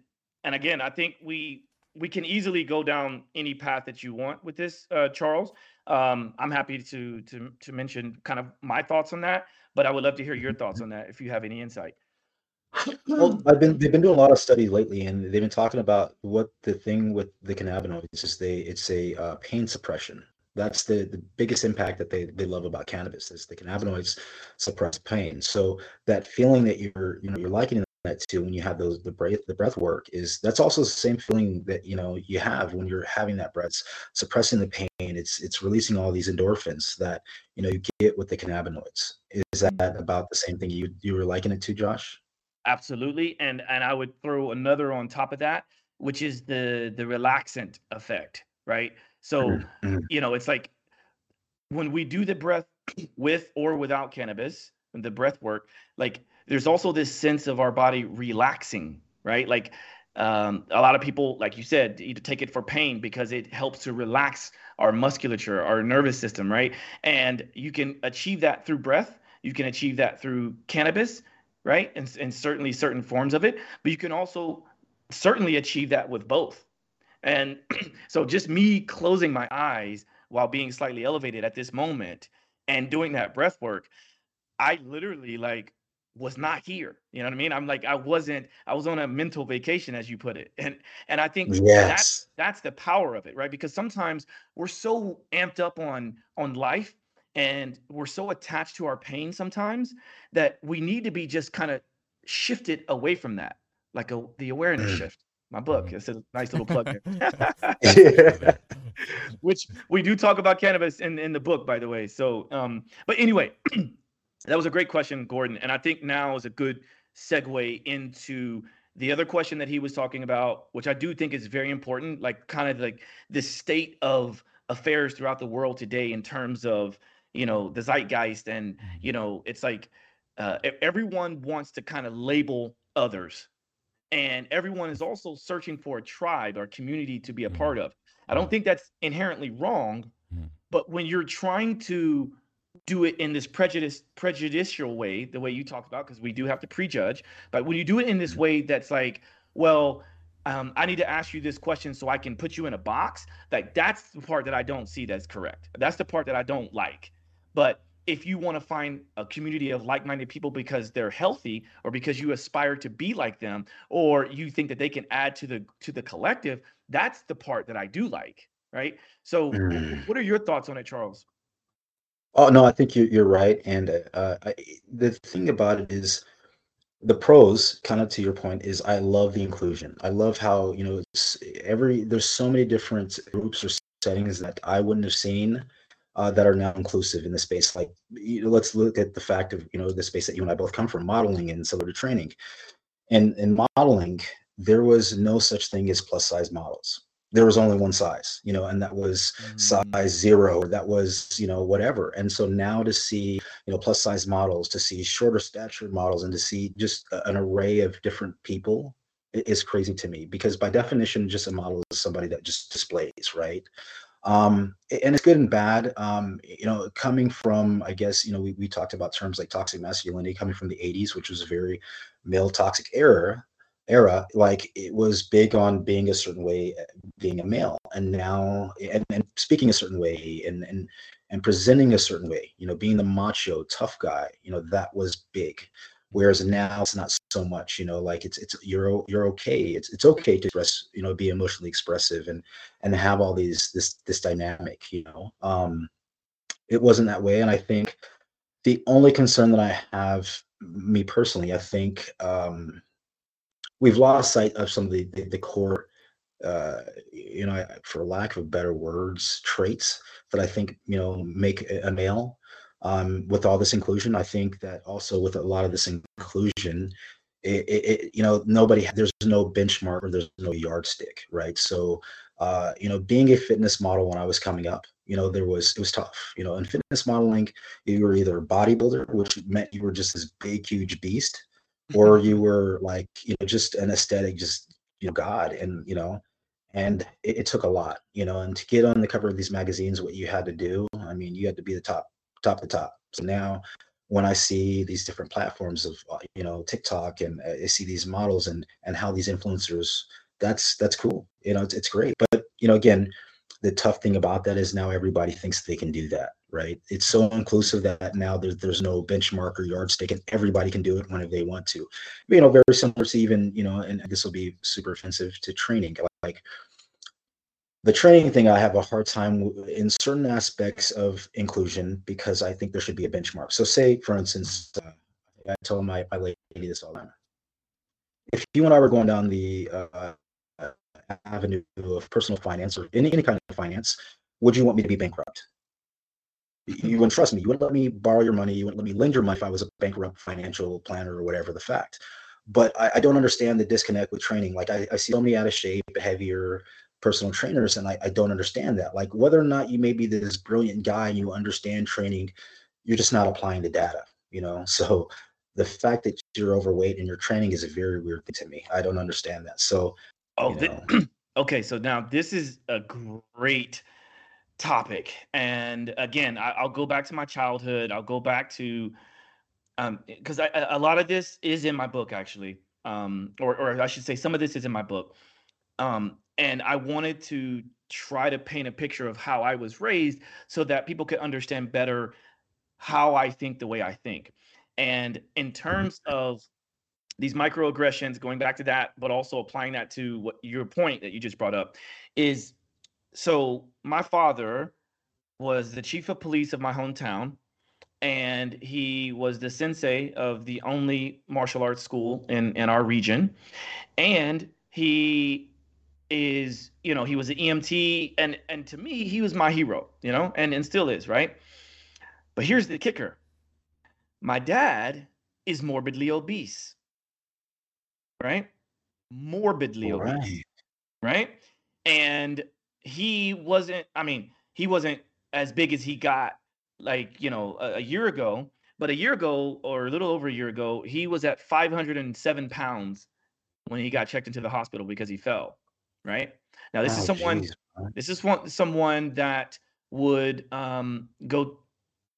and again, I think we we can easily go down any path that you want with this, uh, Charles. Um, I'm happy to to to mention kind of my thoughts on that, but I would love to hear your thoughts on that if you have any insight. Well, I've been they've been doing a lot of studies lately, and they've been talking about what the thing with the cannabinoids is. They it's a uh, pain suppression. That's the the biggest impact that they they love about cannabis is the cannabinoids suppress pain. So that feeling that you're you know you're likening that to when you have those the breath the breath work is that's also the same feeling that you know you have when you're having that breath suppressing the pain it's it's releasing all these endorphins that you know you get with the cannabinoids is that mm-hmm. about the same thing you you were liking it to josh Absolutely. And and I would throw another on top of that, which is the the relaxant effect, right? So, mm-hmm. mm-hmm. you know, it's like when we do the breath with or without cannabis, the breath work, like there's also this sense of our body relaxing, right? Like um, a lot of people, like you said, you take it for pain because it helps to relax our musculature, our nervous system, right? And you can achieve that through breath. You can achieve that through cannabis right? And, and certainly certain forms of it, but you can also certainly achieve that with both. And so just me closing my eyes while being slightly elevated at this moment and doing that breath work, I literally like was not here. You know what I mean? I'm like I wasn't I was on a mental vacation as you put it. And and I think yes. that's that's the power of it, right? Because sometimes we're so amped up on on life and we're so attached to our pain sometimes that we need to be just kind of shifted away from that like a the awareness mm. shift my book. Mm-hmm. it's a nice little plug there which we do talk about cannabis in in the book by the way. So um but anyway that was a great question gordon. And i think now is a good segue into the other question that he was talking about which i do think is very important like kind of like the state of affairs throughout the world today in terms of you know the zeitgeist and mm-hmm. you know it's like uh, everyone wants to kind of label others and everyone is also searching for a tribe or community to be a part mm-hmm. of i don't mm-hmm. think that's inherently wrong Mm. But when you're trying to do it in this prejudice prejudicial way, the way you talked about, because we do have to prejudge, but when you do it in this mm. way that's like, well, um, I need to ask you this question so I can put you in a box. Like that's the part that I don't see that's correct. That's the part that I don't like. But if you want to find a community of like-minded people because they're healthy or because you aspire to be like them or you think that they can add to the to the collective that's the part that i do like right? So mm. what are your thoughts on it charles? Oh no i think you're, you're right and uh, I, the thing about it is the pros kind of to your point is i love the inclusion. I love how you know it's every there's so many different groups or settings that i wouldn't have seen uh, that are now inclusive in the space. Like, you know, let's look at the fact of you know the space that you and I both come from, modeling and celebrity training. And in modeling, there was no such thing as plus size models. There was only one size, you know, and that was mm. size zero, or that was, you know, whatever. And so now to see, you know, plus size models, to see shorter stature models, and to see just an array of different people is crazy to me because by definition, just a model is somebody that just displays, right? Um, and it's good and bad. Um, you know, coming from, I guess, you know, we, we talked about terms like toxic masculinity coming from the 80s, which was a very male toxic era era like it was big on being a certain way being a male and now and, and speaking a certain way and and and presenting a certain way you know being the macho tough guy you know that was big whereas now it's not so much you know like it's it's you're you're okay. It's it's okay to express you know be emotionally expressive and and have all these this this dynamic you know? Um it wasn't that way. And i think the only concern that i have me personally i think um we've lost sight of some of the the, the core uh you know for lack of better words traits that i think you know make a male um, with all this inclusion. I think that also with a lot of this inclusion, it, it, it, you know nobody there's no benchmark or there's no yardstick, right? So uh, you know, being a fitness model when I was coming up, you know, there was it was tough. You know, in fitness modeling, you were either a bodybuilder, which meant you were just this big, huge beast, or you were like, you know, just an aesthetic, just you know, God, and you know, and it, it, took a lot, you know, and to get on the cover of these magazines, what you had to do, I mean, you had to be the top top to top. So now when I see these different platforms of uh, you know TikTok and I see these models and and how these influencers that's that's cool. You know, it's, it's great. But you know, again, the tough thing about that is now everybody thinks they can do that, right? It's so inclusive that now there's there's no benchmark or yardstick, and everybody can do it whenever they want to. You know, very similar to even you know, and this will be super offensive to training. Like the training thing i have a hard time in certain aspects of inclusion because i think there should be a benchmark. So say for instance uh, i tell my, my lady this all the time. If you and i were going down the uh, avenue of personal finance or any, any kind of finance would you want me to be bankrupt? You wouldn't trust me. You wouldn't let me borrow your money. You wouldn't let me lend your money if i was a bankrupt financial planner or whatever the fact. But I, I don't understand the disconnect with training. Like I, I see so many out of shape heavier personal trainers and I, I don't understand that. Like whether or not you may be this brilliant guy and you understand training you're just not applying the data you know? So the fact that you're overweight and your training is a very weird thing to me. I don't understand that. So oh you know. okay so now this is a great topic and again I, will go back to my childhood i'll go back to um because a lot of this is in my book actually um or, or i should say some of this is in my book. Um and I wanted to try to paint a picture of how I was raised so that people could understand better how I think the way I think. And in mm-hmm. terms of these microaggressions, going back to that, but also applying that to what your point that you just brought up is so my father was the chief of police of my hometown and he was the sensei of the only martial arts school in in our region and he is you know he was an EMT and and to me he was my hero you know and and still is right? But here's the kicker. My dad is morbidly obese right? Morbidly right. obese right. and he wasn't i mean he wasn't as big as he got like you know a, a year ago but a year ago or a little over a year ago he was at 507 pounds when he got checked into the hospital because he fell right? Now this oh, is someone geez. this is one someone that would um, go,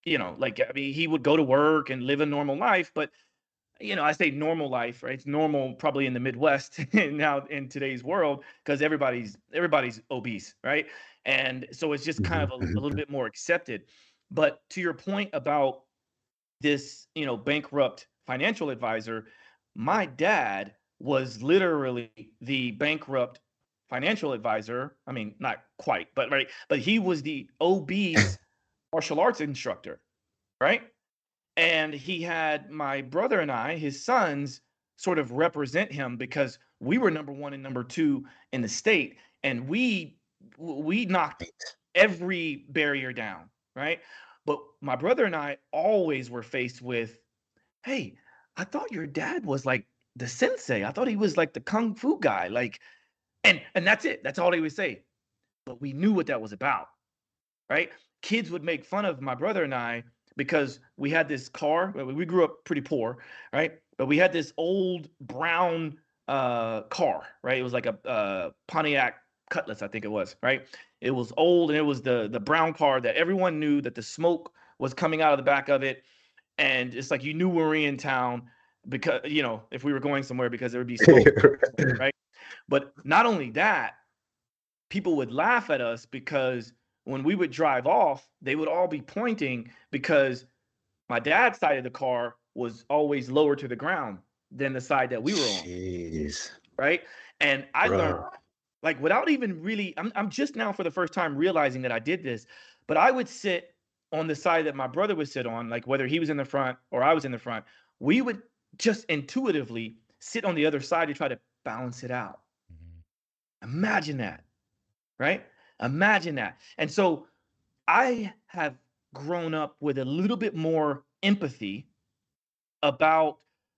you know, like I mean, he would go to work and live a normal life, but you know, I say normal life, right? It's normal probably in the Midwest now in today's world because everybody's everybody's obese, right? And so it's just kind of a, a little bit more accepted. But to your point about this, you know, bankrupt financial advisor, my dad was literally the bankrupt financial advisor. I mean, not quite, but right, but he was the obese martial arts instructor, right? And he had my brother and I, his sons, sort of represent him because we were number one and number two in the state, and we we knocked every barrier down, right? But my brother and I always were faced with, hey, I thought your dad was like the sensei. I thought he was like the kung fu guy. Like, and and that's it. That's all they would say. But we knew what that was about, right? Kids would make fun of my brother and I because we had this car. We grew up pretty poor, right? But we had this old brown uh, car, right? It was like a, a Pontiac Cutlass, I think it was, right? It was old and it was the the brown car that everyone knew that the smoke was coming out of the back of it, and it's like you knew we were in town because you know if we were going somewhere because there would be smoke, right? But not only that, people would laugh at us because when we would drive off, they would all be pointing because my dad's side of the car was always lower to the ground than the side that we were on. Jeez. Right. And I Bro. learned like without even really I'm I'm just now for the first time realizing that I did this, but I would sit on the side that my brother would sit on, like whether he was in the front or I was in the front, we would just intuitively sit on the other side to try to balance it out. Mm-hmm. Imagine that. Right? Imagine that. And so I have grown up with a little bit more empathy about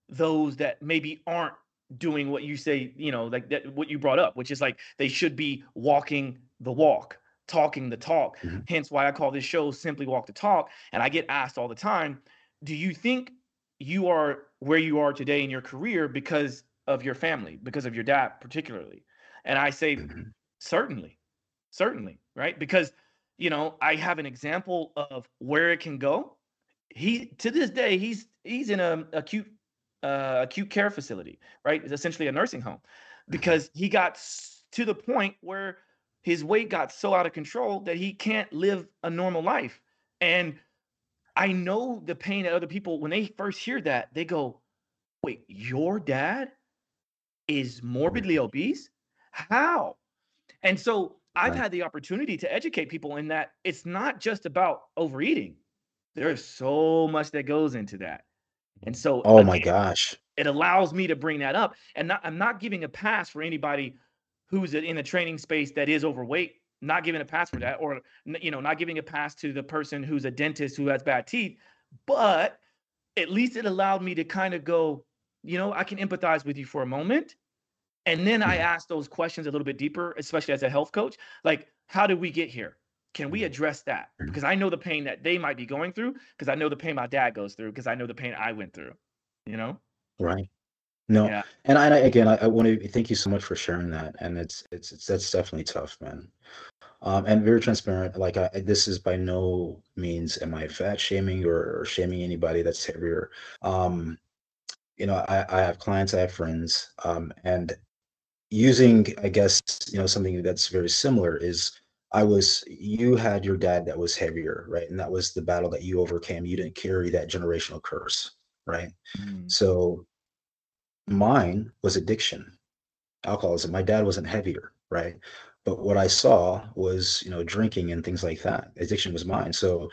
those that maybe aren't doing what you say, you know, like that what you brought up, which is like they should be walking the walk, talking the talk. Mhm. Hence why I call this show Simply Walk the Talk. And I get asked all the time, do you think you are where you are today in your career because of your family, because of your dad particularly? And I say, Mhm. certainly, certainly, right? Because you know, I have an example of where it can go. He to this day, he's he's in a acute uh, acute care facility, right? It's essentially a nursing home because he got to the point where his weight got so out of control that he can't live a normal life. And I know the pain that other people, when they first hear that, they go, Wait, your dad is morbidly obese? How? And so I've Right. had the opportunity to educate people in that it's not just about overeating. There's so much that goes into that. And so Oh my again, gosh. it allows me to bring that up and not, i'm not giving a pass for anybody who's in a training space that is overweight not giving a pass for that or you know not giving a pass to the person who's a dentist who has bad teeth but at least it allowed me to kind of go you know i can empathize with you for a moment and then i ask those questions a little bit deeper especially as a health coach like how did we get here can we address that Mhm. because i know the pain that they might be going through because i know the pain my dad goes through because i know the pain i went through you know Right. No, Yeah. and I, and I again, I, I want to thank you so much for sharing that. And it's it's it's that's definitely tough, man. Um, and very transparent. Like I, this is by no means am I fat shaming or, or shaming anybody that's heavier. Um, you know, I, I have clients, I have friends, um, and using, I guess, you know, something that's very similar is I was you had your dad that was heavier, right? And that was the battle that you overcame. You didn't carry that generational curse, right? So mine was addiction, alcoholism. My dad wasn't heavier, right? But what I saw was, you know, drinking and things like that. Addiction was mine. So,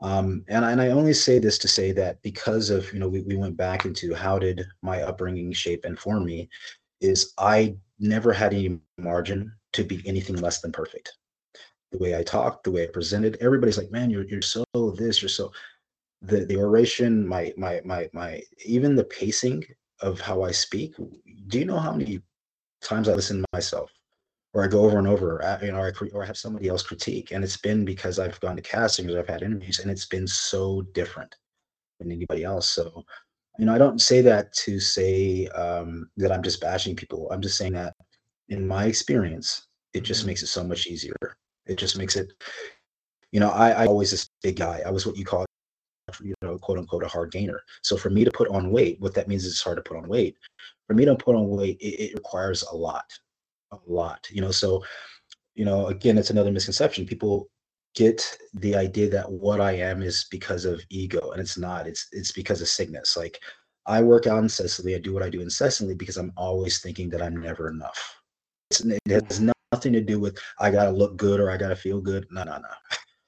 um, and I, and I only say this to say that because of, you know, we, we went back into how did my upbringing shape and form me, is I never had any margin to be anything less than perfect. The way I talked, the way I presented, everybody's like, man, you're you're so this, you're so the the oration, my my my my even the pacing of how I speak. Do you know how many times I listen to myself, or I go over and over, uh, you know, or I, or I have somebody else critique, and it's been because I've gone to castings, or I've had interviews, and it's been so different than anybody else. So, you know, I don't say that to say um, that I'm just bashing people. I'm just saying that in my experience, it just Mhm. makes it so much easier. It just makes it You know, I, I always this big guy. I was what you call you know, quote unquote, a hard gainer. So for me to put on weight, what that means is it's hard to put on weight. For me to put on weight, it, it requires a lot, a lot. You know, so you know, again, it's another misconception. People get the idea that what I am is because of ego, and it's not. It's it's because of sickness. Like I work out incessantly. I do what I do incessantly because I'm always thinking that I'm never enough. It's, it has mm-hmm. nothing to do with I gotta look good or I gotta feel good. No, no, no.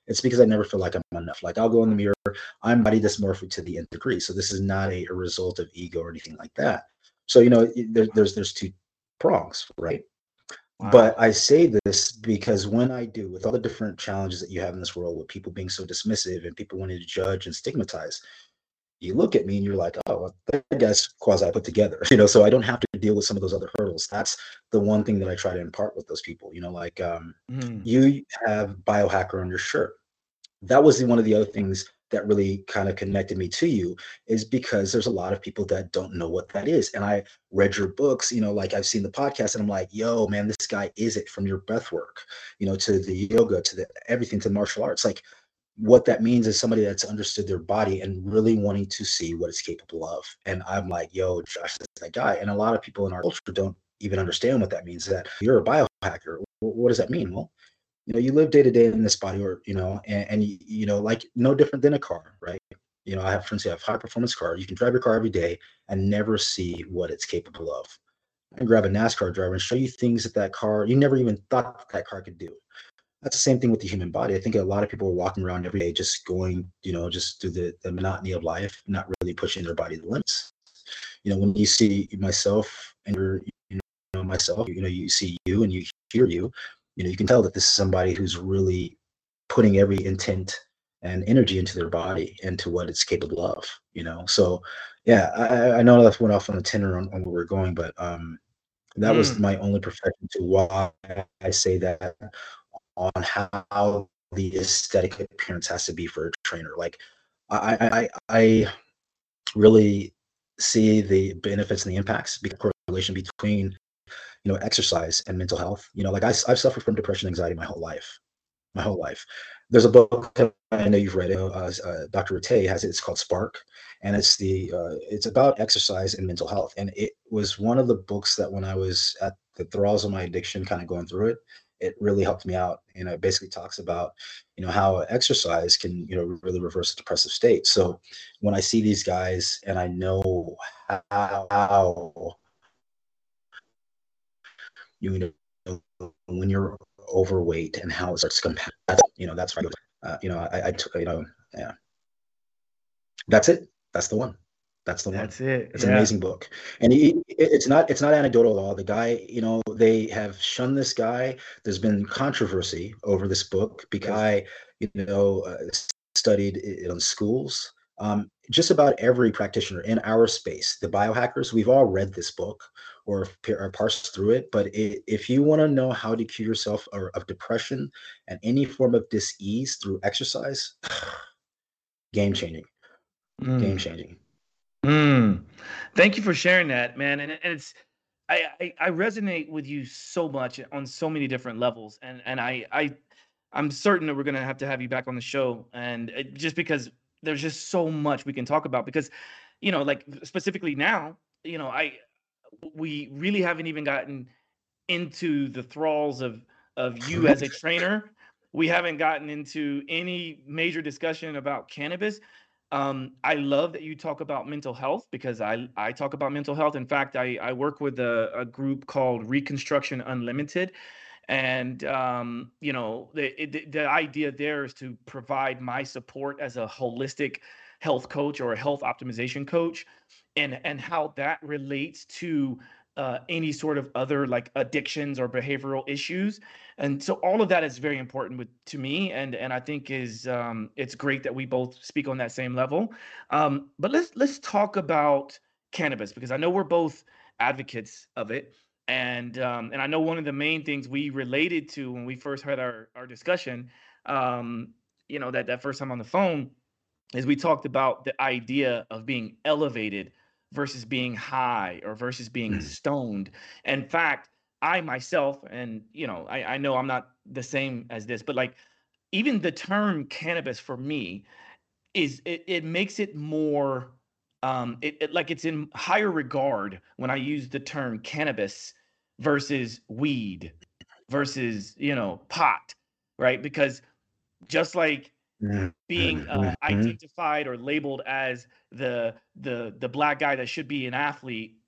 It's because I never feel like I'm enough. Like I'll go in the mirror, I'm body dysmorphic to the nth degree. So this is not a, a result of ego or anything like that. So you know, there, there's there's two prongs, right? Wow. But I say this because when I do, with all the different challenges that you have in this world, with people being so dismissive and people wanting to judge and stigmatize, you look at me and you're like, oh, well, that guy's quasi put together, you know. So I don't have to deal with some of those other hurdles. That's the one thing that I try to impart with those people. You know, like um, mm. you have biohacker on your shirt. That was the, one of the other things that really kind of connected me to you is because there's a lot of people that don't know what that is. And I read your books, you know, like I've seen the podcast and I'm like, yo, man, this guy is it from your breath work, you know, to the yoga, to the everything, to martial arts. Like what that means is somebody that's understood their body and really wanting to see what it's capable of. And I'm like, yo, Josh, that's that guy. And a lot of people in our culture don't even understand what that means. That you're a biohacker. What does that mean? Well, you know, you live day to day in this body, or you know, and, and you, you know, like no different than a car, right? You know, I have friends who have high performance car. You can drive your car every day and never see what it's capable of. And grab a NASCAR driver and show you things that that car you never even thought that car could do that's the same thing with the human body. I think a lot of people are walking around every day just going, you know, just through the, the monotony of life, not really pushing their body to the limits. You know, when you see myself and you're, you know, myself, you know, you see you and you hear you, you know, you can tell that this is somebody who's really putting every intent and energy into their body and to what it's capable of, you know. So yeah, I, I know that went off on a tenor on, on where we're going, but um that mm. was my only perfection to why I say that on how the aesthetic appearance has to be for a trainer. Like I I I really see the benefits and the impacts the correlation between you know exercise and mental health. You know, like I, I've suffered from depression, anxiety my whole life, my whole life. There's a book I know you've read it. Uh, uh, Dr. Ratey has it. It's called Spark, and it's the uh, it's about exercise and mental health. And it was one of the books that when I was at the thralls of my addiction, kind of going through it, it really helped me out. You know, it basically talks about, you know, how exercise can, you know, really reverse a depressive state. So when I see these guys and I know how, how you know, when you're overweight and how it starts to compare, you know, that's right. Uh, you know, I, I, you know, yeah, that's it. That's the one. That's the one. That's it. It's yeah. an amazing book, and he, it's not it's not anecdotal at all. The guy, you know, they have shunned this guy. There's been controversy over this book because I, you know, uh, studied it in schools. Um, just about every practitioner in our space, the biohackers, we've all read this book or, or parsed through it. But it, if you want to know how to cure yourself or, of depression and any form of disease through exercise, game changing, mm. game changing. Mm. Thank you for sharing that, man. And, and it's I, I, I resonate with you so much on so many different levels, and and I I I'm certain that we're gonna have to have you back on the show, and it, just because there's just so much we can talk about. Because, you know, like specifically now, you know, I we really haven't even gotten into the thralls of of you as a trainer. We haven't gotten into any major discussion about cannabis. Um, I love that you talk about mental health because I, I talk about mental health. In fact, I, I work with a, a group called Reconstruction Unlimited. And, um, you know, the, the, the idea there is to provide my support as a holistic health coach or a health optimization coach and, and how that relates to uh, any sort of other like addictions or behavioral issues. And so all of that is very important with, to me and and i think is um, it's great that we both speak on that same level. Um, but let's let's talk about cannabis because i know we're both advocates of it. And um, and i know one of the main things we related to when we first had our our discussion um, you know that that first time on the phone is we talked about the idea of being elevated versus being high or versus being mm. stoned. In fact, I myself, and you know, I, I know I'm not the same as this, but like even the term cannabis for me is it, it makes it more um it, it like it's in higher regard when I use the term cannabis versus weed versus you know pot right because just like being uh, Mhm. identified or labeled as the the the black guy that should be an athlete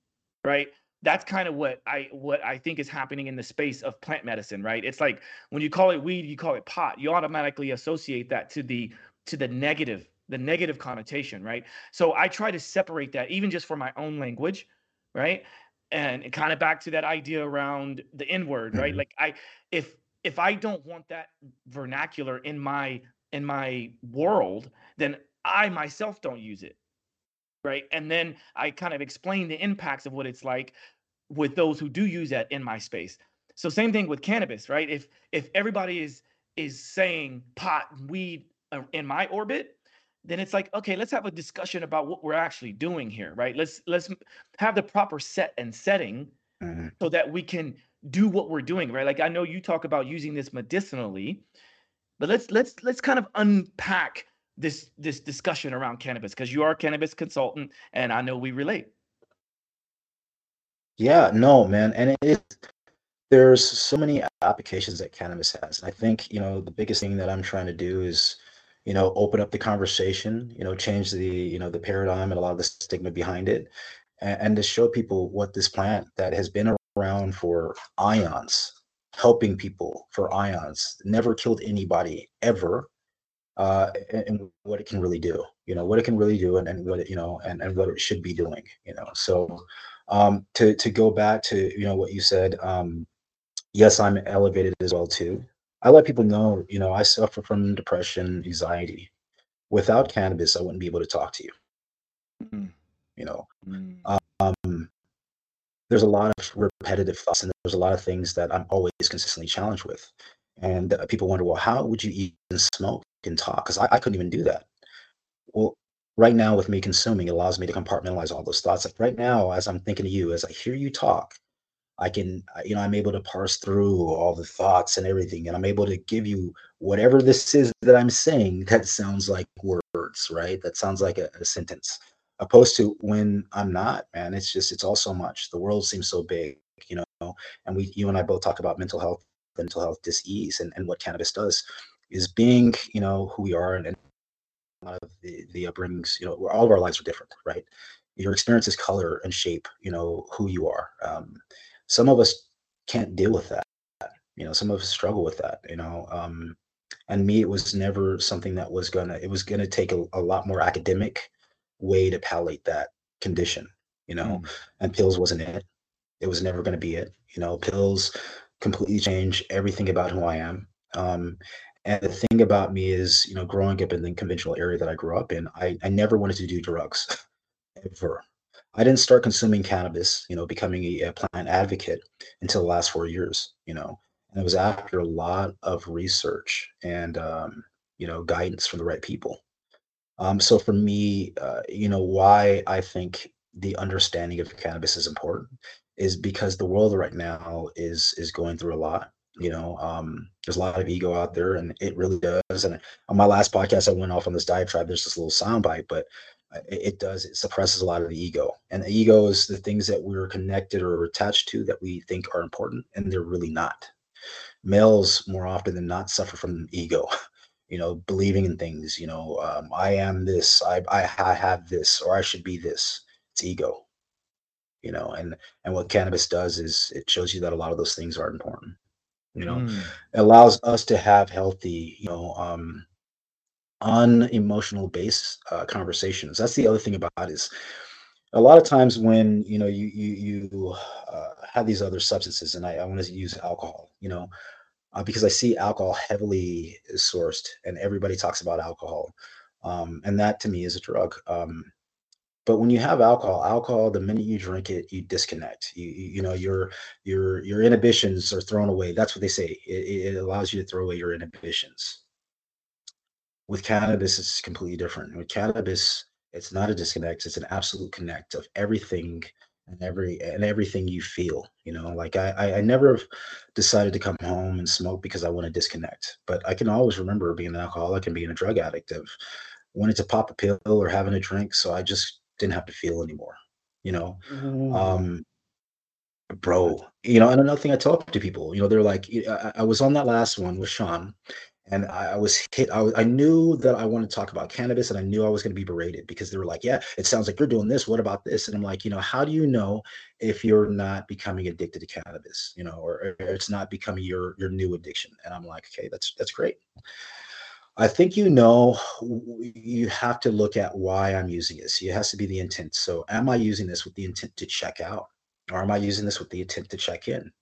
right? That's kind of what i what i think is happening in the space of plant medicine right? It's like when you call it weed you call it pot you automatically associate that to the to the negative the negative connotation right? So i try to separate that even just for my own language right? And kind of back to that idea around the n word right? Mhm. like i if if i don't want that vernacular in my in my world then i myself don't use it right? And then i kind of explain the impacts of what it's like with those who do use that in my space. So same thing with cannabis right? If if everybody is is saying pot and weed uh, in my orbit then it's like okay let's have a discussion about what we're actually doing here right? Let's let's have the proper set and setting Mhm. so that we can do what we're doing right? Like i know you talk about using this medicinally but let's let's let's kind of unpack this this discussion around cannabis because you are a cannabis consultant and i know we relate Yeah, no, man, and it there's so many applications that cannabis has. And I think, you know, the biggest thing that I'm trying to do is, you know, open up the conversation, you know, change the, you know, the paradigm and a lot of the stigma behind it, and, and to show people what this plant that has been around for ions, helping people for ions, never killed anybody ever, uh, and, and what it can really do, you know, what it can really do and, and what it, you know, and, and what it should be doing, you know. So um, to to go back to you know what you said, um, yes, I'm elevated as well too. I let people know, you know, I suffer from depression, anxiety. Without cannabis, I wouldn't be able to talk to you. Mm, You know, mm, um, there's a lot of repetitive thoughts, and there's a lot of things that I'm always consistently challenged with. And uh, people wonder, well, how would you even smoke and talk? Because I, I couldn't even do that. Well, right now with me consuming, it allows me to compartmentalize all those thoughts. Like right now, as I'm thinking to you, as I hear you talk, I can, you know, I'm able to parse through all the thoughts and everything, and I'm able to give you whatever this is that I'm saying that sounds like words, right? That sounds like a, a sentence. Opposed to when I'm not, man, it's just, it's all so much. The world seems so big, you know, and we, you and I both talk about mental health, mental health disease, and, and what cannabis does is being, you know, who we are and, and a lot of the, the upbringings, you know, all of our lives are different, right? Your experiences color and shape, you know, who you are. Um, some of us can't deal with that. You know, some of us struggle with that, you know. Um, and me, it was never something that was gonna, it was gonna take a, a lot more academic way to palliate that condition, you know, mm, and pills wasn't it. It was never gonna be it. You know, pills completely change everything about who I am. Um, and the thing about me is, you know, growing up in the conventional area that I grew up in, I, I never wanted to do drugs ever. I didn't start consuming cannabis, you know, becoming a, a plant advocate until the last four years, you know, and it was after a lot of research and, um, you know, guidance from the right people. Um, so for me, uh, you know, why I think the understanding of cannabis is important is because the world right now is is going through a lot. You know, um, there's a lot of ego out there, and it really does. And on my last podcast, I went off on this diatribe. There's this little soundbite, but uh, it, it does it suppresses a lot of the ego, and the ego is the things that we're connected or attached to that we think are important, and they're really not. Males more often than not suffer from ego you know, believing in things, you know, um, I am this, I, I, I have this, or I should be this. It's ego, you know, and, and what cannabis does is it shows you that a lot of those things are important, you know, mm, it allows us to have healthy, you know, um, unemotional based uh, conversations. That's the other thing about it is a lot of times when, you know, you, you, you uh, have these other substances and I, I want to use alcohol, you know, uh, because I see alcohol heavily sourced, and everybody talks about alcohol, um, and that to me is a drug. Um, but when you have alcohol, alcohol, the minute you drink it, you disconnect. You you, you know your your your inhibitions are thrown away. That's what they say. It, it allows you to throw away your inhibitions. With cannabis, it's completely different. With cannabis, it's not a disconnect; it's an absolute connect of everything and every and everything you feel you know like i i never decided to come home and smoke because i want to disconnect but i can always remember being an alcoholic and being a drug addict of wanting to pop a pill or having a drink so i just didn't have to feel anymore you know? Um bro you know and another thing i talk to people you know they're like I, I was on that last one with sean and I, was hit. I, I knew that I wanted to talk about cannabis, and I knew I was going to be berated because they were like, "Yeah, it sounds like you're doing this. What about this?" And I'm like, you know, how do you know if you're not becoming addicted to cannabis, you know, or, or it's not becoming your your new addiction? And I'm like, okay, that's that's great. I think you know you have to look at why I'm using this. It has to be the intent. So, am I using this with the intent to check out, or am I using this with the intent to check in?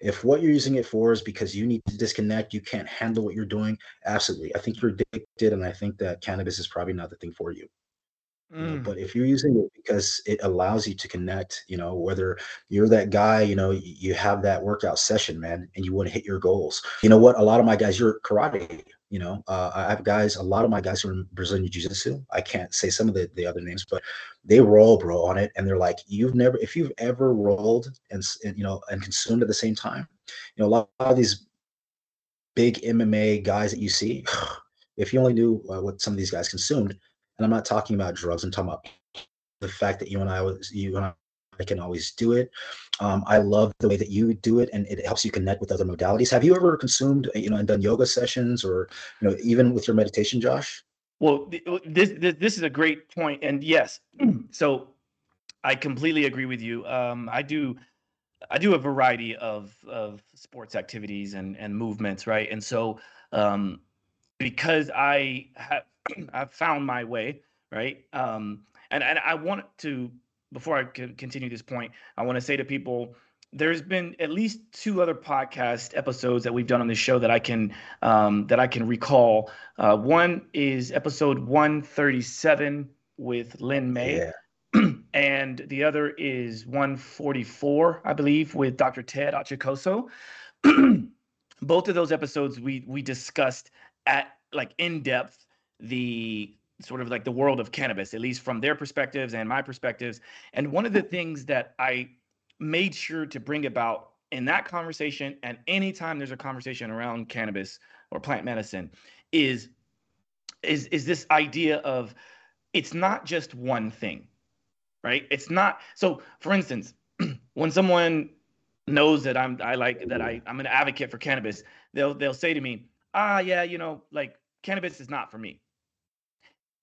If what you're using it for is because you need to disconnect, you can't handle what you're doing, absolutely. I think you're addicted, and I think that cannabis is probably not the thing for you. You know, mm. but if you're using it because it allows you to connect, you know, whether you're that guy, you know, you have that workout session, man, and you want to hit your goals. You know what? A lot of my guys, you're karate. You know, uh, I have guys. A lot of my guys are in Brazilian Jiu-Jitsu. I can't say some of the, the other names, but they roll, bro, on it, and they're like, you've never, if you've ever rolled and, and you know and consumed at the same time, you know, a lot of these big MMA guys that you see, if you only knew uh, what some of these guys consumed, and I'm not talking about drugs, I'm talking about the fact that you and I was you and I I can always do it. Um, I love the way that you do it, and it helps you connect with other modalities. Have you ever consumed, you know, and done yoga sessions, or you know, even with your meditation, Josh? Well, this this, this is a great point, and yes, so I completely agree with you. Um, I do. I do a variety of of sports activities and and movements, right? And so, um, because I have I've found my way, right? Um, and and I want to before I continue this point, I want to say to people, there's been at least two other podcast episodes that we've done on this show that I can um, that I can recall. Uh, one is episode 137 with Lynn May, yeah. and the other is 144, I believe, with Dr. Ted Achacoso. Both of those episodes we we discussed at like in depth the sort of like the world of cannabis, at least from their perspectives and my perspectives. And one of the things that I made sure to bring about in that conversation and anytime there's a conversation around cannabis or plant medicine is is is this idea of it's not just one thing right? It's not so for instance when someone knows that i'm i like that i i'm an advocate for cannabis they'll they'll say to me ah yeah you know like cannabis is not for me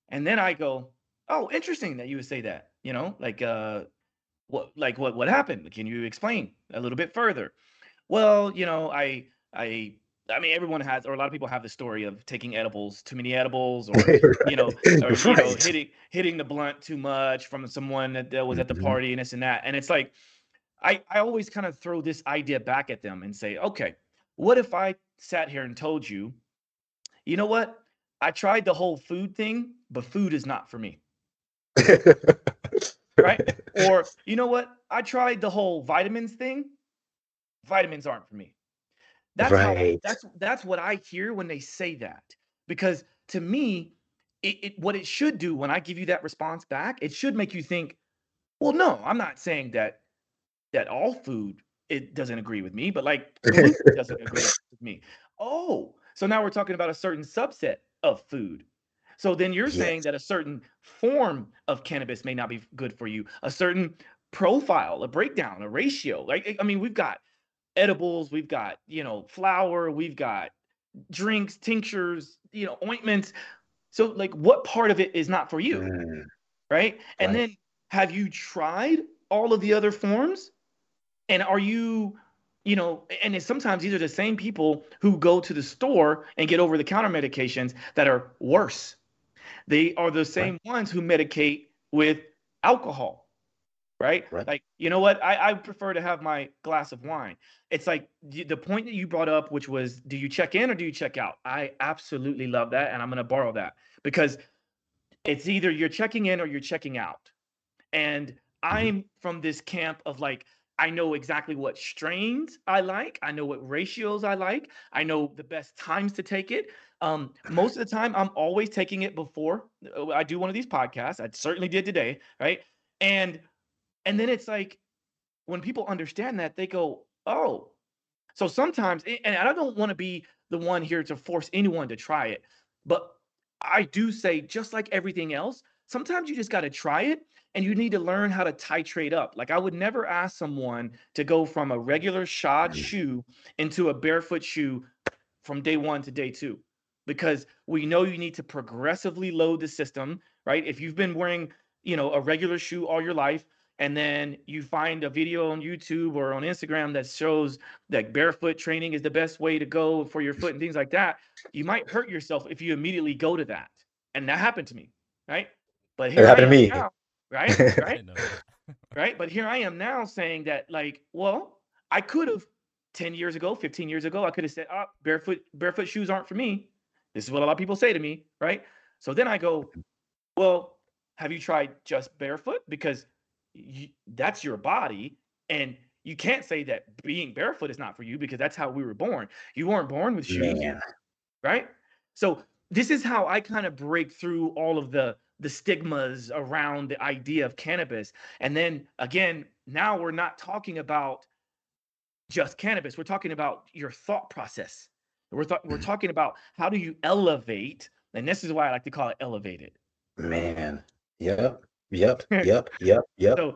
and then I go, oh, interesting that you would say that. You know, like uh, what, like what, what happened? Can you explain a little bit further? Well, you know, I, I, I mean, everyone has, or a lot of people have the story of taking edibles, too many edibles, or right. you know, or right. you know, hitting hitting the blunt too much from someone that, that was at the mm-hmm. party and this and that. And it's like, I I always kind of throw this idea back at them and say, okay, what if I sat here and told you, you know what? I tried the whole food thing, but food is not for me. right? Or you know what? I tried the whole vitamins thing. Vitamins aren't for me. That's right. How, that's that's what I hear when they say that. Because to me, it, it what it should do when I give you that response back, it should make you think, well, no, I'm not saying that that all food it doesn't agree with me, but like doesn't agree with me. Oh, so now we're talking about a certain subset of food. So then you're yes. saying that a certain form of cannabis may not be good for you, a certain profile, a breakdown, a ratio. Like I mean, we've got edibles, we've got, you know, flour, we've got drinks, tinctures, you know, ointments. So like what part of it is not for you? Mm. Right? And right. then have you tried all of the other forms? And are you you know, and sometimes these are the same people who go to the store and get over the counter medications that are worse. They are the same right. ones who medicate with alcohol, right? right? Like, you know what? I, I prefer to have my glass of wine. It's like the point that you brought up, which was, do you check in or do you check out? I absolutely love that. And I'm going to borrow that because it's either you're checking in or you're checking out. And mm-hmm. I'm from this camp of like, I know exactly what strains I like. I know what ratios I like. I know the best times to take it. Um, most of the time, I'm always taking it before uh, I do one of these podcasts. I certainly did today, right? And and then it's like when people understand that, they go, oh. So sometimes, and I don't want to be the one here to force anyone to try it, but I do say, just like everything else, sometimes you just got to try it and you need to learn how to titrate up. Like I would never ask someone to go from a regular shod mm. shoe into a barefoot shoe from day one to day two because we know you need to progressively load the system, right? If you've been wearing, you know, a regular shoe all your life, and then you find a video on YouTube or on Instagram that shows that barefoot training is the best way to go for your foot and things like that, you might hurt yourself if you immediately go to that. And that happened to me, right? But here it happened to me. Now, right? Right? right? But here I am now saying that, like, well, I could have 10 years ago, 15 years ago, I could have said, oh, barefoot, barefoot shoes aren't for me. This is what a lot of people say to me, right? So then I go, well, have you tried just barefoot? Because you, that's your body. And you can't say that being barefoot is not for you because that's how we were born. You weren't born with shoes, yeah. right? So this is how I kind of break through all of the the stigmas around the idea of cannabis. And then again, now we're not talking about just cannabis. We're talking about your thought process. We're th- we're talking about how do you elevate, and this is why I like to call it elevated. Man, yep, yep, yep, yep, yep. So,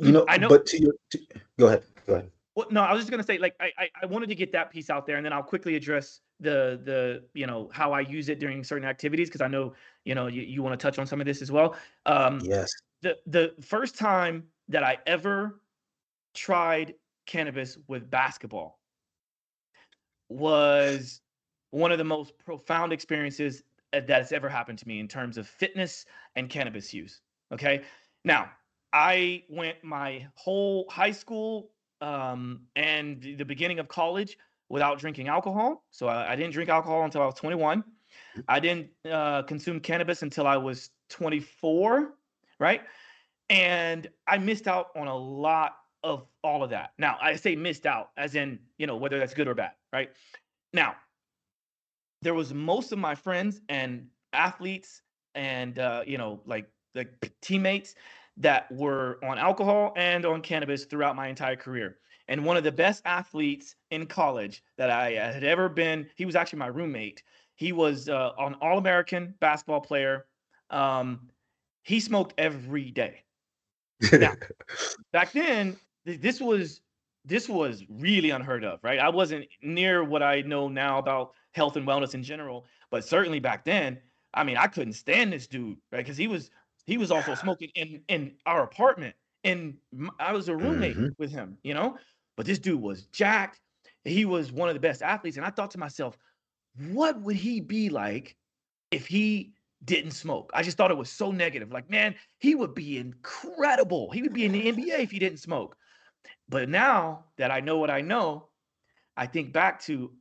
you know, I know. But to your, to, go ahead, go ahead. Well, no, I was just gonna say, like, I, I I wanted to get that piece out there, and then I'll quickly address the the you know how I use it during certain activities because I know you know you, you want to touch on some of this as well. Um, yes. The the first time that I ever tried cannabis with basketball was one of the most profound experiences uh, that has ever happened to me in terms of fitness and cannabis use. Okay. Now, I went my whole high school um, and the beginning of college without drinking alcohol. So I, I, didn't drink alcohol until I was 21. I didn't uh, consume cannabis until I was 24, right? And I missed out on a lot of all of that. Now, I say missed out as in, you know, whether that's good or bad, right? Now, there was most of my friends and athletes and uh, you know, like the teammates that were on alcohol and on cannabis throughout my entire career. And one of the best athletes in college that I had ever been, he was actually my roommate. He was uh, an All American basketball player. Um, he smoked every day. Now, back then, this was this was really unheard of, right? I wasn't near what I know now about health and wellness in general, but certainly back then, I mean, I couldn't stand this dude, right? Because he was he was also smoking in in our apartment, and I was a roommate mm-hmm. with him, you know. But this dude was jacked. He was one of the best athletes, and I thought to myself, what would he be like if he didn't smoke? I just thought it was so negative. Like, man, he would be incredible. He would be in the NBA if he didn't smoke. But now that I know what I know, I think back to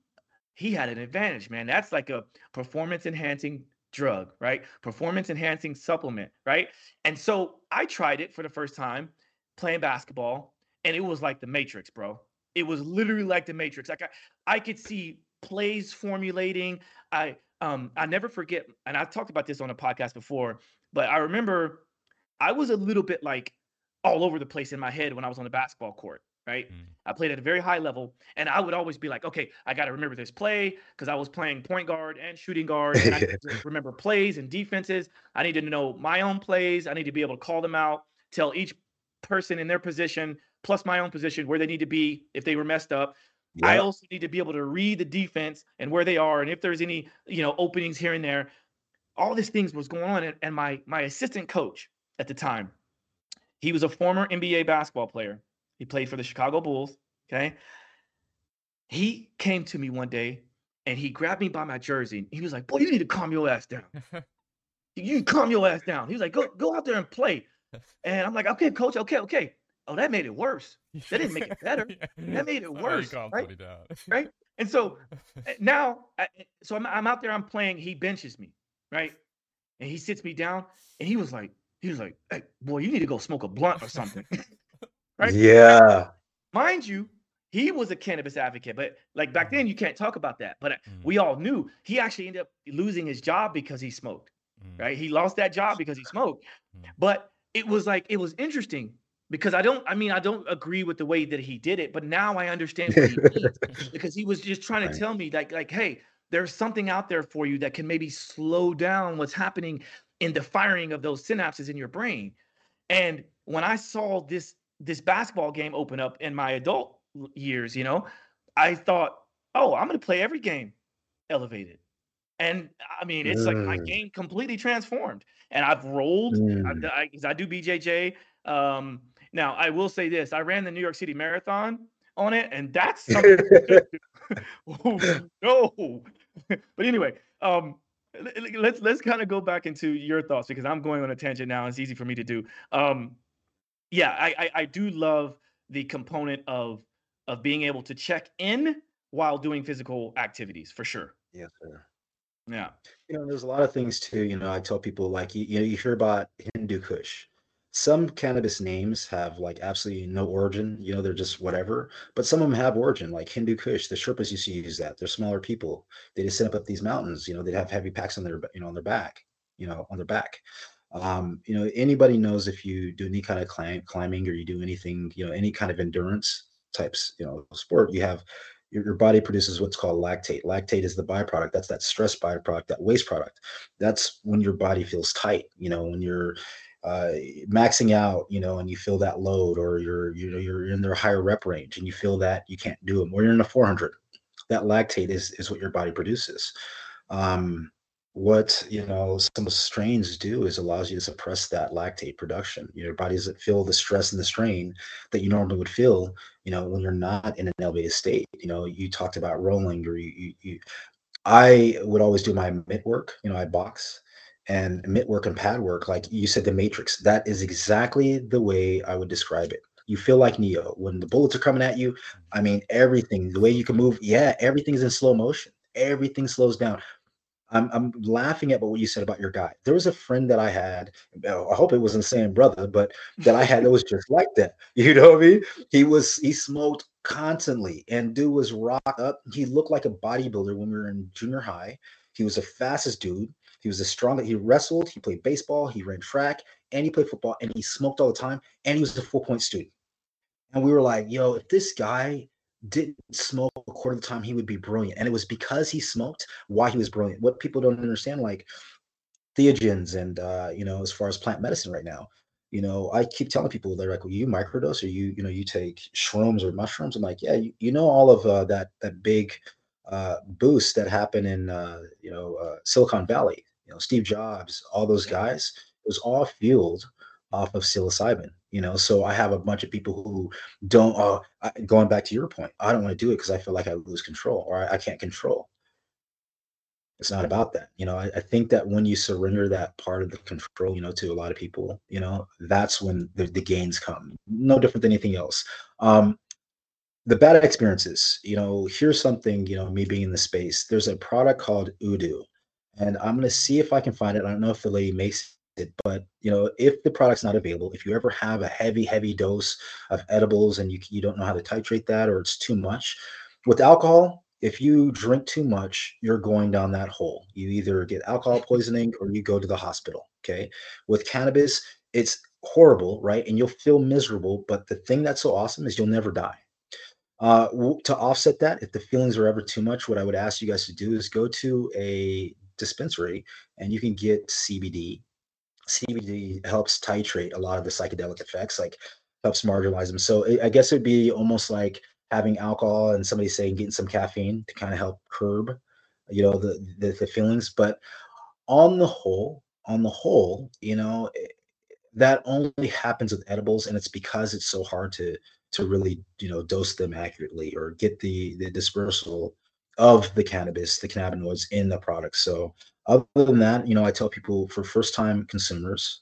he had an advantage, man. That's like a performance enhancing drug, right? Performance enhancing supplement, right? And so I tried it for the first time playing basketball, and it was like the Matrix, bro. It was literally like the Matrix. Like I, I could see plays formulating. I um I never forget, and I've talked about this on a podcast before, but I remember I was a little bit like all over the place in my head when I was on the basketball court. Right. Mm. I played at a very high level and I would always be like, okay, I got to remember this play because I was playing point guard and shooting guard. And I remember plays and defenses. I need to know my own plays. I need to be able to call them out, tell each person in their position plus my own position where they need to be if they were messed up. Yep. I also need to be able to read the defense and where they are and if there's any, you know, openings here and there. All these things was going on and, and my my assistant coach at the time he was a former NBA basketball player. He played for the Chicago Bulls. Okay. He came to me one day and he grabbed me by my jersey. He was like, Boy, you need to calm your ass down. you calm your ass down. He was like, Go, go out there and play. And I'm like, Okay, coach, okay, okay. Oh, that made it worse. That didn't make it better. That made it worse. Right? right? And so eh, now, so I'm, I'm out there, I'm playing. He benches me, right? And he sits me down and he was like, he was like, "Hey, boy, you need to go smoke a blunt or something." Right? Yeah. Mind you, he was a cannabis advocate, but like back then, you can't talk about that. But mm. we all knew he actually ended up losing his job because he smoked. Mm. Right? He lost that job because he smoked. Mm. But it was like it was interesting because I don't. I mean, I don't agree with the way that he did it, but now I understand what he means because he was just trying to tell me like, like, hey, there's something out there for you that can maybe slow down what's happening in the firing of those synapses in your brain. And when I saw this this basketball game open up in my adult years, you know, I thought, oh, I'm going to play every game elevated. And I mean, it's mm. like my mm. game completely transformed. And I've rolled, mm. I, I, I, do BJJ. Um, now, I will say this I ran the New York City Marathon on it, and that's something. oh, no. but anyway, um, let's let's kind of go back into your thoughts because I'm going on a tangent now. It's easy for me to do. Um, yeah, I, I, I do love the component of of being able to check in while doing physical activities for sure. Yes, sir. Yeah. You know, there's a lot of things too. You know, I tell people like you, you know, you hear about Hindu Kush. Some cannabis names have like absolutely no origin. You know, they're just whatever. But some of them have origin, like Hindu Kush. The Sherpas used to use that. They're smaller people. They just sit up up these mountains. You know, they'd have heavy packs on their, you know, on their back. You know, on their back. Um, you know, anybody knows if you do any kind of climb, climbing or you do anything, you know, any kind of endurance types, you know, sport, you have your, your body produces what's called lactate. Lactate is the byproduct. That's that stress byproduct, that waste product. That's when your body feels tight. You know, when you're uh, maxing out, you know, and you feel that load, or you're you know you're in their higher rep range and you feel that you can't do them, or you're in a 400. That lactate is is what your body produces. Um, what you know some strains do is allows you to suppress that lactate production. Your body doesn't feel the stress and the strain that you normally would feel you know when you're not in an elevated state. You know you talked about rolling or you, you, you i would always do my mitt work you know i box and mitt work and pad work like you said the matrix that is exactly the way i would describe it. You feel like neo. When the bullets are coming at you i mean everything the way you can move yeah everything's in slow motion. Everything slows down I'm, I'm laughing at what you said about your guy. There was a friend that I had. I hope it wasn't the same brother, but that I had that was just like that. You know what I mean? He was he smoked constantly, and dude was rock up. He looked like a bodybuilder when we were in junior high. He was the fastest dude. He was the strongest. He wrestled. He played baseball. He ran track, and he played football. And he smoked all the time. And he was a full point student. And we were like, "Yo, if this guy didn't smoke a quarter of the time, he would be brilliant. And it was because he smoked why he was brilliant. What people don't understand, like theogens and uh, you know, as far as plant medicine right now, you know, I keep telling people they're like, well, you microdose or you, you know, you take shrooms or mushrooms. I'm like, yeah, you, you know, all of uh, that that big uh, boost that happened in uh, you know uh, Silicon Valley. You know, Steve Jobs, all those guys. It was all fueled off of psilocybin you know? So i have a bunch of people who don't uh, going back to your point i don't want to do it because i feel like i lose control or I, I, can't control. It's not about that you know? I, I, think that when you surrender that part of the control you know to a lot of people you know that's when the, the gains come no different than anything else. Um the bad experiences you know here's something you know me being in the space. There's a product called udu and i'm going to see if i can find it. I don't know if the lady makes it but you know if the product's not available if you ever have a heavy heavy dose of edibles and you, you don't know how to titrate that or it's too much with alcohol if you drink too much you're going down that hole. You either get alcohol poisoning or you go to the hospital okay? With cannabis it's horrible right? And you'll feel miserable but the thing that's so awesome is you'll never die. Uh, to offset that if the feelings are ever too much what i would ask you guys to do is go to a dispensary and you can get cbd CBD helps titrate a lot of the psychedelic effects, like helps marginalize them. So I guess it'd be almost like having alcohol and somebody saying getting some caffeine to kind of help curb, you know, the, the, the feelings. But on the whole, on the whole, you know, it, that only happens with edibles, and it's because it's so hard to to really you know dose them accurately or get the the dispersal of the cannabis, the cannabinoids in the product. So other than that, you know, I tell people for first time consumers,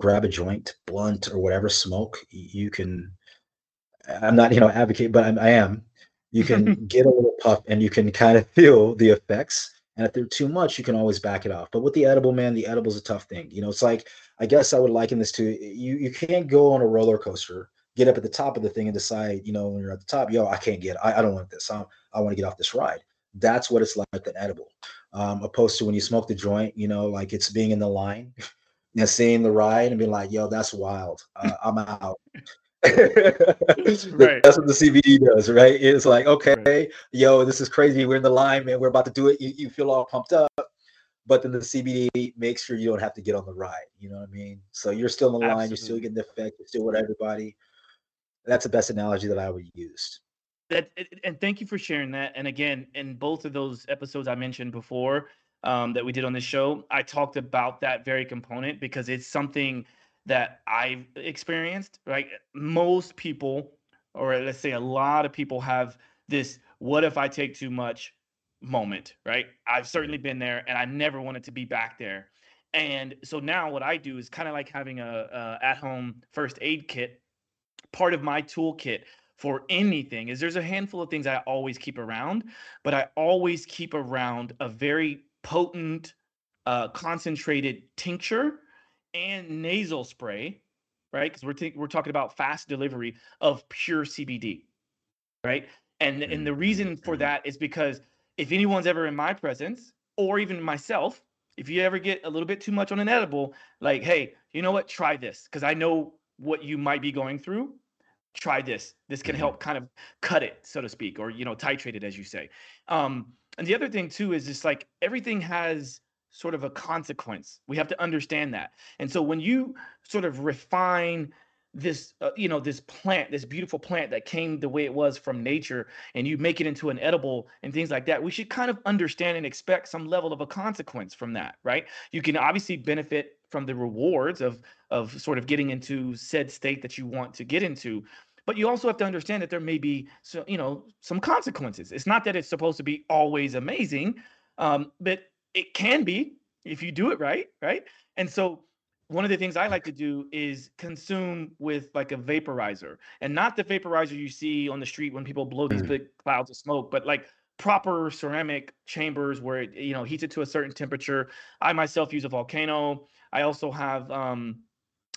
grab a joint, blunt, or whatever smoke you can. I'm not, you know, advocate, but I'm, I am. You can get a little puff and you can kind of feel the effects. And if they're too much, you can always back it off. But with the edible, man, the edible is a tough thing. You know, it's like I guess I would liken this to you. You can't go on a roller coaster, get up at the top of the thing, and decide, you know, when you're at the top, yo, I can't get, I, I don't want this. I, I want to get off this ride. That's what it's like with an edible um, opposed to when you smoke the joint, you know, like it's being in the line. and seeing the ride and being like, "Yo, that's wild. Uh, I'm out." right. That's what the CBD does, right? It's like, okay, right. yo, this is crazy. We're in the line, man. We're about to do it. You, you feel all pumped up, but then the CBD makes sure you don't have to get on the ride. You know what I mean? So you're still in the Absolutely. line. You're still getting the effect. You're still with everybody. That's the best analogy that I would use. That and thank you for sharing that. And again, in both of those episodes I mentioned before um, that we did on this show, I talked about that very component because it's something that I've experienced, right? Most people, or let's say a lot of people, have this what if I take too much moment, right? I've certainly been there and I never wanted to be back there. And so now what I do is kind of like having a, a at home first aid kit. Part of my toolkit for anything is there's a handful of things I always keep around, but I always keep around a very potent, uh, concentrated tincture and nasal spray, right? Because we're we're talking about fast delivery of pure CBD, right? And and the reason for mm-hmm. that is because if anyone's ever in my presence or even myself, if you ever get a little bit too much on an edible, like, hey, you know what? Try this because I know what you might be going through. Try this. This can mm-hmm. help kind of cut it, so to speak, or you know, titrate it, as you say. Um, and the other thing too is just like everything has sort of a consequence. We have to understand that. And so when you sort of refine this uh, you know this plant this beautiful plant that came the way it was from nature and you make it into an edible and things like that we should kind of understand and expect some level of a consequence from that right you can obviously benefit from the rewards of of sort of getting into said state that you want to get into but you also have to understand that there may be so you know some consequences it's not that it's supposed to be always amazing um, but it can be if you do it right, right? And so one of the things I like to do is consume with like a vaporizer and not the vaporizer you see on the street when people blow these mm. big clouds of smoke, but like proper ceramic chambers where it you know heats it to a certain temperature. I myself use a volcano. I also have um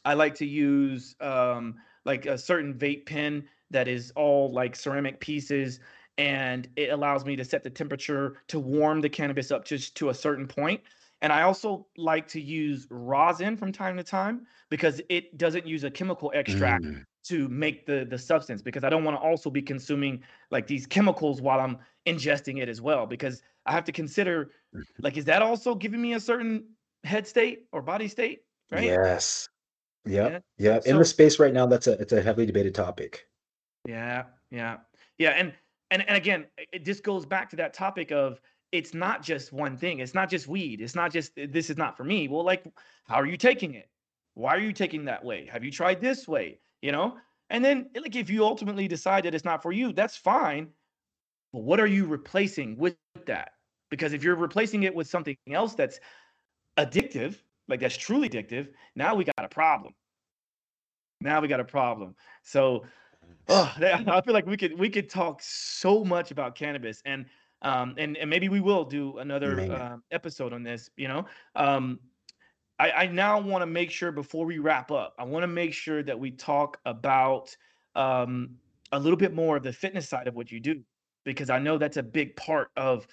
I like to use um like a certain vape pen that is all like ceramic pieces and it allows me to set the temperature to warm the cannabis up just to a certain point. And I also like to use rosin from time to time because it doesn't use a chemical extract mm. to make the the substance because I don't want to also be consuming like these chemicals while I'm ingesting it as well because I have to consider mm-hmm. like is that also giving me a certain head state or body state, right? Yes. Yep. Yeah. yeah. So, In the space right now that's a it's a heavily debated topic. Yeah. Yeah. Yeah, and and and again, it just goes back to that topic of it's not just one thing. It's not just weed. It's not just this is not for me. Well, like, how are you taking it? Why are you taking that way? Have you tried this way? You know? And then like if you ultimately decide that it's not for you, that's fine. But what are you replacing with that? Because if you're replacing it with something else that's addictive, like that's truly addictive, now we got a problem. Now we got a problem. So oh, I feel like we could we could talk so much about cannabis, and um, and and maybe we will do another uh, episode on this. You know, um, I, I now want to make sure before we wrap up, I want to make sure that we talk about um, a little bit more of the fitness side of what you do, because I know that's a big part of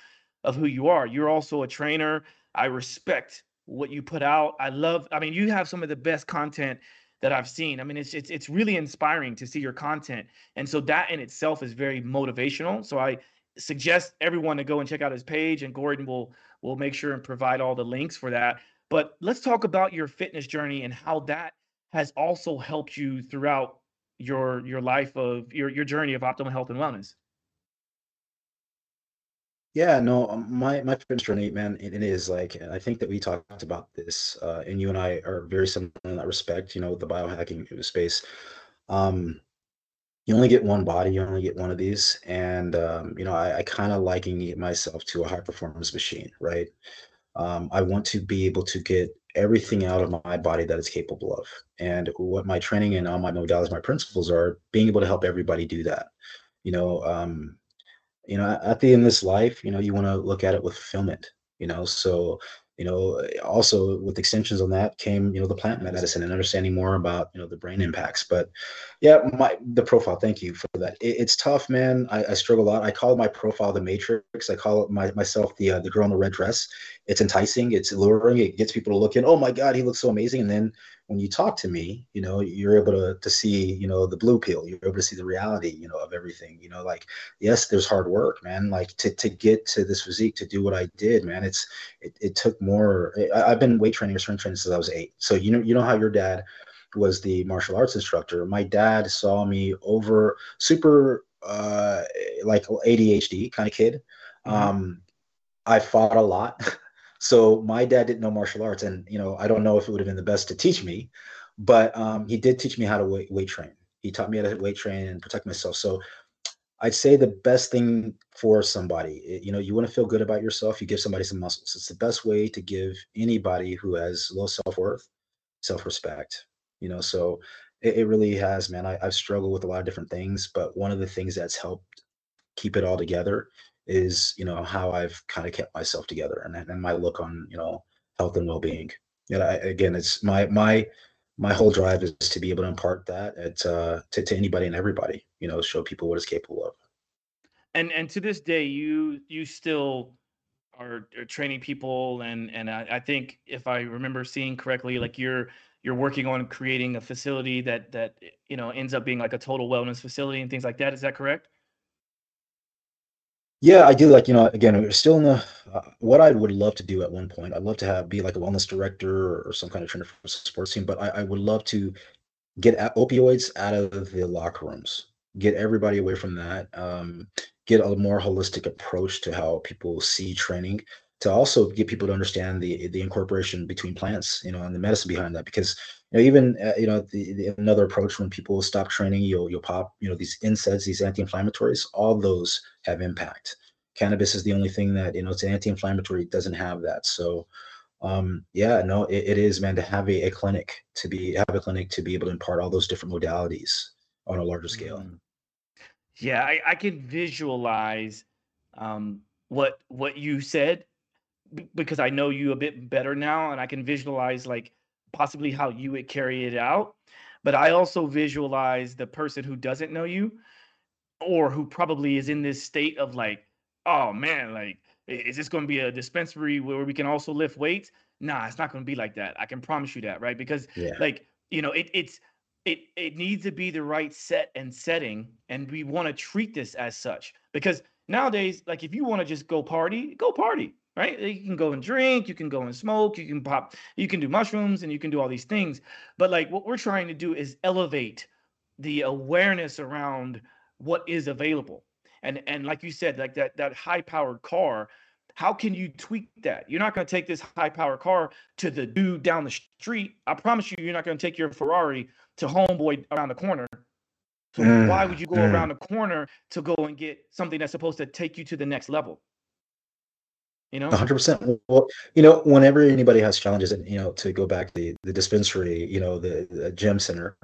of who you are. You're also a trainer. I respect what you put out. I love. I mean, you have some of the best content that I've seen. I mean, it's it's it's really inspiring to see your content, and so that in itself is very motivational. So I suggest everyone to go and check out his page, and Gordon will will make sure and provide all the links for that. But let's talk about your fitness journey and how that has also helped you throughout your your life of your your journey of optimal health and wellness. Yeah, no, um, my my fitness journey, man, it, it is like I think that we talked about this, uh, and you and I are very similar in that respect. You know, the biohacking space. Um, you only get one body, you only get one of these, and um, you know, I, I kind of liking myself to a high performance machine, right? Um, I want to be able to get everything out of my body that it's capable of, and what my training and all my modalities, my principles are being able to help everybody do that. You know, um, you know at the end of this life you know you want to look at it with fulfillment you know? So you know also with extensions on that came you know the plant medicine and understanding more about you know the brain impacts. But yeah my the profile thank you for that. It, it's tough man. I, I, struggle a lot. I call my profile the matrix. I call it my, myself the uh, the girl in the red dress. It's enticing. It's alluring. It gets people to look in oh my god he looks so amazing. And then when you talk to me, you know, you're able to to see, you know, the blue pill. You're able to see the reality, you know, of everything. You know, like yes, there's hard work, man. Like to to get to this physique, to do what I did, man. It's it, it took more. I, have been weight training or strength training since I was eight. So you know, you know how your dad was the martial arts instructor. My dad saw me over super uh like ADHD kind of kid. Mm-hmm. Um, I fought a lot. So my dad didn't know martial arts, and you know I don't know if it would have been the best to teach me, but um, he did teach me how to weight, weight train. He taught me how to weight train and protect myself. So I'd say the best thing for somebody, you know, you want to feel good about yourself, you give somebody some muscles. It's the best way to give anybody who has low self worth self respect. You know, so it, it, really has, man. I, I've struggled with a lot of different things, but one of the things that's helped keep it all together is you know how I've kind of kept myself together and and my look on you know health and well being. Yeah, I, again, it's my my my whole drive is to be able to impart that at, uh, to to anybody and everybody. You know, show people what it's capable of. And and to this day, you you still are, are training people, and and I, I think if I remember seeing correctly, like you're you're working on creating a facility that that you know ends up being like a total wellness facility and things like that. Is that correct? Yeah, I do like, you know, again, we're still in the uh, what I would love to do at one point. I'd love to have be like a wellness director or, some kind of trainer for sports team, but I, I would love to get opioids out of the locker rooms, get everybody away from that, um, get a more holistic approach to how people see training, to also get people to understand the the incorporation between plants, you know, and the medicine behind that. Because you know, even uh, you know, the, the, another approach when people stop training, you'll you'll pop, you know, these NSAIDs, these anti-inflammatories. All those have impact. Cannabis is the only thing that you know it's an anti-inflammatory, doesn't have that. So, um, yeah, no, it, it is, man, to have a, a clinic to be have a clinic to be able to impart all those different modalities on a larger scale. Mm. Yeah, I, I can visualize um, what what you said because I know you a bit better now and I can visualize like possibly how you would carry it out. But I also visualize the person who doesn't know you or who probably is in this state of like, oh man, like, is this going to be a dispensary where we can also lift weights? Nah, it's not going to be like that. I can promise you that, right? Because yeah. like, you know, it, it's it it needs to be the right set and setting, and we want to treat this as such. Because nowadays, like, if you want to just go party, go party right? You can go and drink, you can go and smoke, you can pop, you can do mushrooms, and you can do all these things. But like what we're trying to do is elevate the awareness around what is available. And and like you said, like that that high powered car, how can you tweak that? You're not going to take this high powered car to the dude down the street. I promise you, you're not going to take your Ferrari to homeboy around the corner. So mm, why would you go mm. around the corner to go and get something that's supposed to take you to the next level? You know 100% well you know whenever anybody has challenges and you know to go back the, the dispensary you know the, the gym center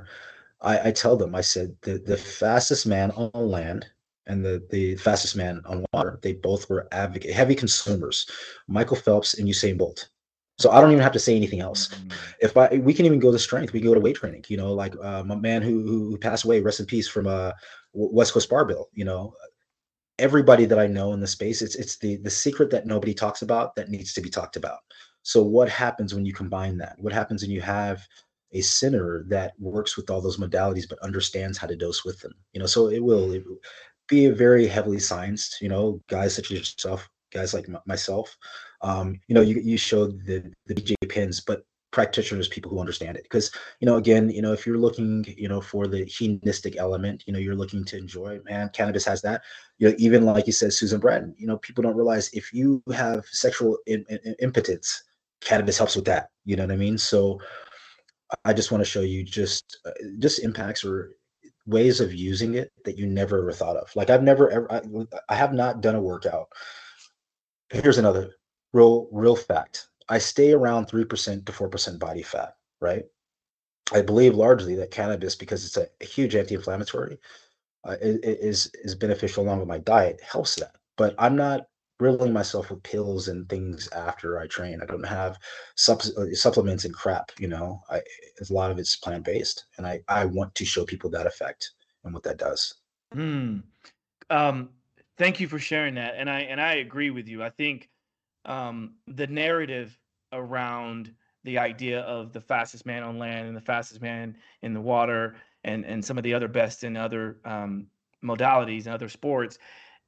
I, I tell them i said the, the fastest man on land and the, the fastest man on water they both were advocate heavy consumers michael phelps and usain bolt so I don't even have to say anything else. Mm-hmm. If I we can even go to strength, we can go to weight training. You know, like uh, my man who who passed away, rest in peace, from uh, West Coast Barbell. You know, everybody that I know in the space, it's it's the the secret that nobody talks about that needs to be talked about. So what happens when you combine that? What happens when you have a center that works with all those modalities but understands how to dose with them? You know, so it will, it will be a very heavily scienced. You know, guys such as yourself, guys like m- myself. Um, you know, you you showed the the BJ pins, but practitioners, people who understand it. Because, you know, again, you know, if you're looking, you know, for the hedonistic element, you know, you're looking to enjoy, man, cannabis has that. You know, even like you said, Susan Bratton, you know, people don't realize if you have sexual in, in, impotence, cannabis helps with that. You know what I mean? So I just want to show you just, uh, just impacts or ways of using it that you never ever thought of. Like I've never ever, I, I have not done a workout. Here's another real, real fact I stay around 3% to 4% body fat, right? I believe largely that cannabis, because it's a, a huge anti-inflammatory, uh, is is beneficial along with my diet, helps that. But I'm not grilling myself with pills and things after I train. I don't have uh, supplements and crap. You know, I, a lot of it's plant based, and I I want to show people that effect and what that does. Hmm. Um, thank you for sharing that, and I and I agree with you. I think um, the narrative around the idea of the fastest man on land and the fastest man in the water and and some of the other best in other um, modalities and other sports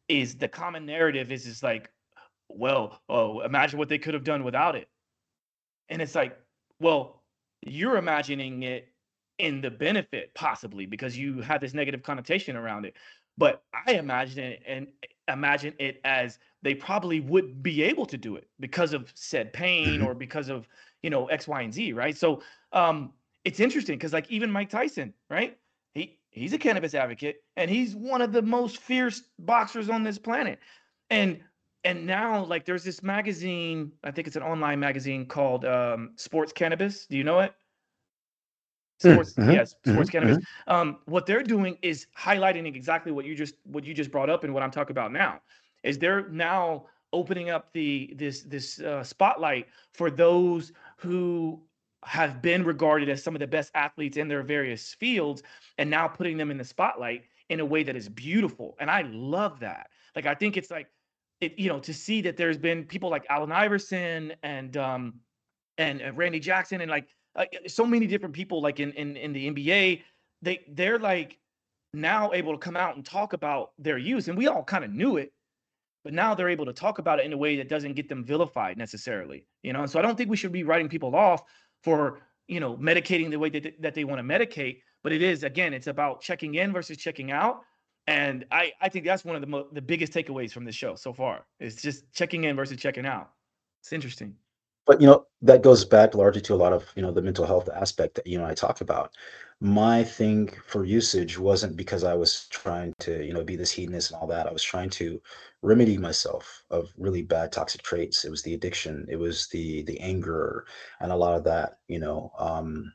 is the common narrative is is like, well, oh, imagine what they could have done without it. And it's like, well, you're imagining it in the benefit possibly because you have this negative connotation around it. But I imagine it and imagine it as they probably would be able to do it because of said pain Mhm. or because of you know X, Y, and Z, right? So um it's interesting because like even Mike Tyson, right? He he's a cannabis advocate and he's one of the most fierce boxers on this planet. And and now like there's this magazine, I think it's an online magazine called um Sports Cannabis. Do you know it? Mm, Sports, mhm, yes, Sports mhm, Cannabis. Um, what they're doing is highlighting exactly what you just what you just brought up and what I'm talking about now. Is they're now opening up the this this uh, spotlight for those who have been regarded as some of the best athletes in their various fields and now putting them in the spotlight in a way that is beautiful and i love that. Like i think it's like it you know to see that there's been people like allen iverson and um and uh, randy jackson and like uh, so many different people like in, in in the nba they they're like now able to come out and talk about their use and we all kind of knew it but now they're able to talk about it in a way that doesn't get them vilified necessarily you know? And so i don't think we should be writing people off for you know medicating the way that, that they want to medicate but it is again it's about checking in versus checking out. And i i think that's one of the mo- the biggest takeaways from this show so far is just checking in versus checking out. It's interesting But you know, that goes back largely to a lot of, you know, the mental health aspect that you know I talk about. My thing for usage wasn't because I was trying to, you know, be this hedonist and all that. I was trying to remedy myself of really bad toxic traits. It was the addiction, it was the the anger and a lot of that, you know. Um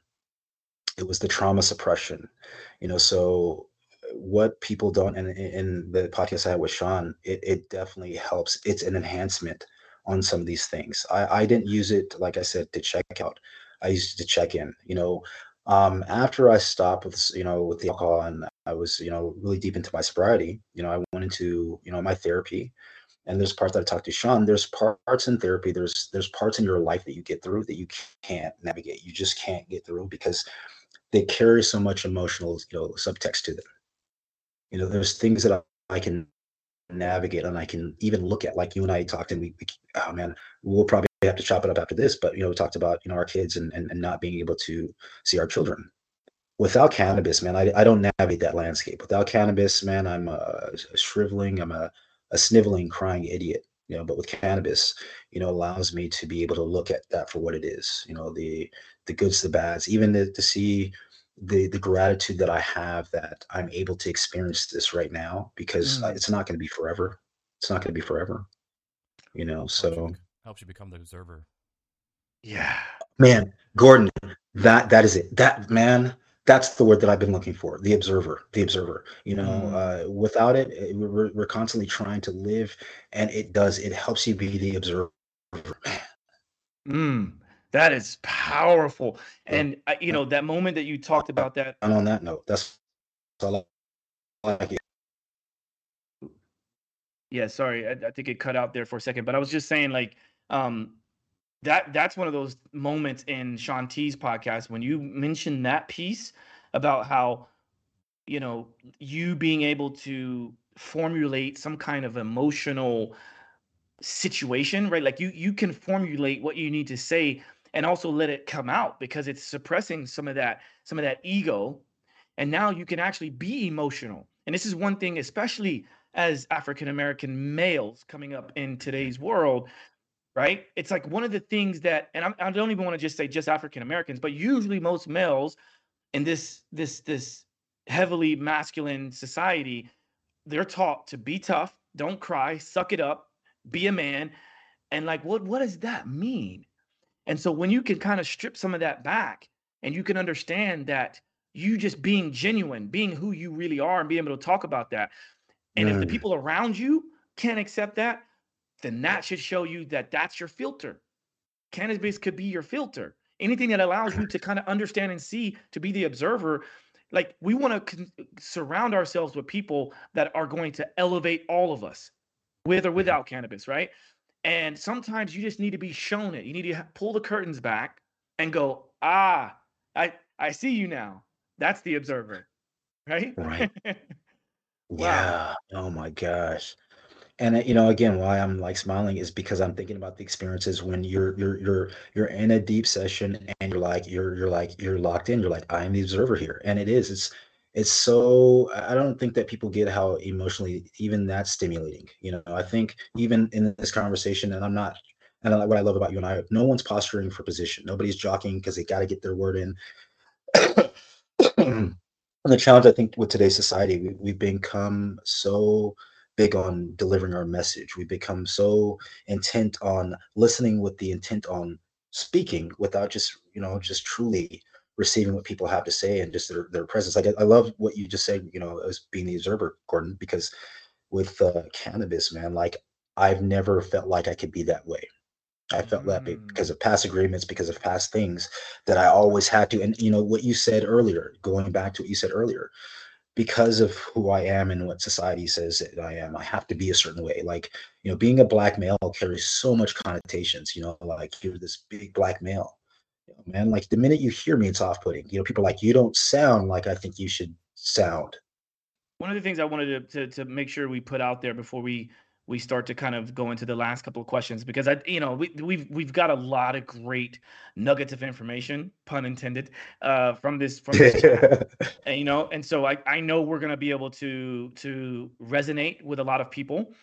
it was the trauma suppression, you know, so what people don't and in the podcast I had with Sean, it, it definitely helps. It's an enhancement on some of these things. I, I didn't use it, like I said, to check out. I used it to check in. You know, um, after I stopped with you know with the alcohol and I was you know really deep into my sobriety. You know, I went into you know my therapy, and there's parts that I talked to Sean. There's parts in therapy. There's there's parts in your life that you get through that you can't navigate. You just can't get through because they carry so much emotional you know subtext to them. You know, there's things that I, I can navigate and I can even look at like you and I talked and we, we oh man we'll probably have to chop it up after this but you know we talked about you know our kids and, and, and not being able to see our children. Without cannabis man I, I don't navigate that landscape. Without cannabis man I'm a, a shriveling I'm a, a sniveling crying idiot you know but with cannabis you know allows me to be able to look at that for what it is you know the the goods the bads even to, to see the the gratitude that I have that I'm able to experience this right now because uh, Mm. it's not going to be forever. It's not going to be forever, you know. Helps So, bec- helps you become the observer. yeah man, Gordon, that that is it. That man, that's the word that I've been looking for. The observer, the observer. You know, Mm. uh, without it, it- we're we're constantly trying to live, and it does. It helps you be the observer. Man, Mm, that is powerful. yeah. And uh, you know that moment that you talked about that. And on that note, that's all I like. Yeah, sorry, I, I think it cut out there for a second, but I was just saying like um that that's one of those moments in Sean T's podcast when you mentioned that piece about how you know you being able to formulate some kind of emotional situation right like you you can formulate what you need to say and also let it come out because it's suppressing some of that some of that ego and now you can actually be emotional. And this is one thing especially as african american males coming up in today's world right? It's like one of the things that and I'm, i don't even want to just say just african americans but usually most males in this this this heavily masculine society they're taught to be tough don't cry suck it up be a man. And like what what does that mean and so when you can kind of strip some of that back and you can understand that you just being genuine being who you really are and being able to talk about that and if the people around you can't accept that then that should show you that that's your filter. Cannabis could be your filter. Anything that allows you to kind of understand and see to be the observer. Like we want to con- surround ourselves with people that are going to elevate all of us, with or without cannabis, right? And sometimes you just need to be shown it. You need to pull the curtains back and go, ah, I I see you now. That's the observer, right? Right. wow. Yeah. Oh my gosh and uh, you know again why i'm like smiling is because i'm thinking about the experiences when you're you're you're you're in a deep session and you're like you're you're like you're locked in you're like i am the observer here and it is it's it's so i don't think that people get how emotionally even that's stimulating you know? I think even in this conversation and i'm not and what i love about you and i no one's posturing for position. Nobody's jockeying because they got to get their word in. The challenge i think with today's society we, we've become so big on delivering our message. We become so intent on listening with the intent on speaking without just, you know, just truly receiving what people have to say and just their, their presence. Like I love what you just said, you know, as being the observer, Gordon, because with uh, cannabis, man, like I've never felt like I could be that way. I felt mm. that because of past agreements, because of past things that I always had to. And you know what you said earlier, going back to what you said earlier, because of who I am and what society says that I am, I have to be a certain way. Like, you know, being a black male carries so much connotations, you know, like you're this big black male. You know, man, like the minute you hear me, it's off putting. You know, people like, you don't sound like I think you should sound. One of the things I wanted to, to, to make sure we put out there before we we start to kind of go into the last couple of questions because I, you know, we, we've we've got a lot of great nuggets of information, pun intended, uh, from this from this, and, you know, and so I I know we're gonna be able to to resonate with a lot of people,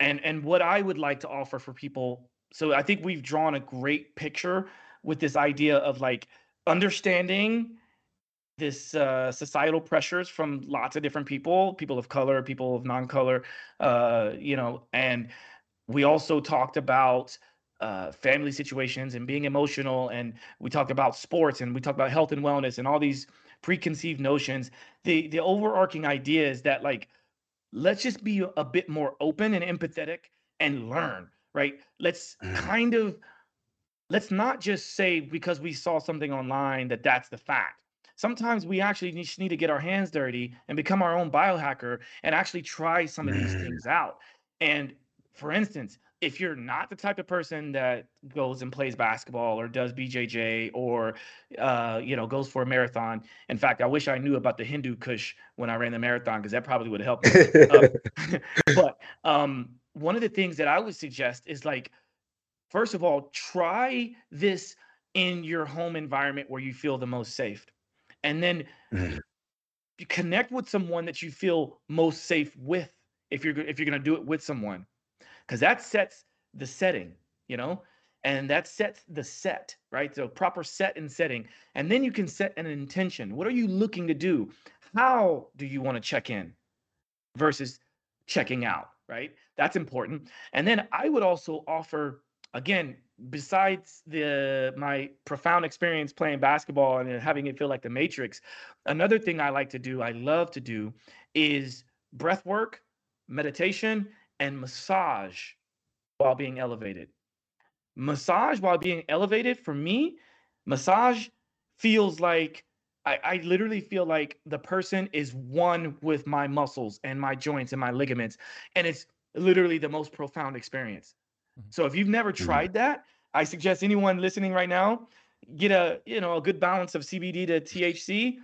and and what I would like to offer for people. So I think we've drawn a great picture with this idea of like understanding this uh, societal pressures from lots of different people, people of color, people of non-color, uh, you know, and we also talked about uh, family situations and being emotional, and we talked about sports, and we talked about health and wellness, and all these preconceived notions. The the overarching idea is that like, let's just be a bit more open and empathetic and learn, right? Let's mm. kind of let's not just say because we saw something online that that's the fact sometimes we actually just need to get our hands dirty and become our own biohacker and actually try some of these things out. And for instance, if you're not the type of person that goes and plays basketball or does BJJ or uh, you know goes for a marathon, in fact, I wish I knew about the Hindu Kush when I ran the marathon because that probably would have helped. uh, but um, one of the things that I would suggest is like, first of all, try this in your home environment where you feel the most safe and then mm-hmm. connect with someone that you feel most safe with if you're if you're going to do it with someone because that sets the setting you know? And that sets the set right? So proper set and setting and then you can set an intention. What are you looking to do? How do you want to check in versus checking out right? That's important. And then i would also offer again besides the my profound experience playing basketball and having it feel like the matrix another thing i like to do i love to do is breath work meditation and massage while being elevated massage while being elevated for me massage feels like I, I literally feel like the person is one with my muscles and my joints and my ligaments and it's literally the most profound experience. So if you've never mm-hmm. tried that, I suggest anyone listening right now get a you know a good balance of CBD to THC.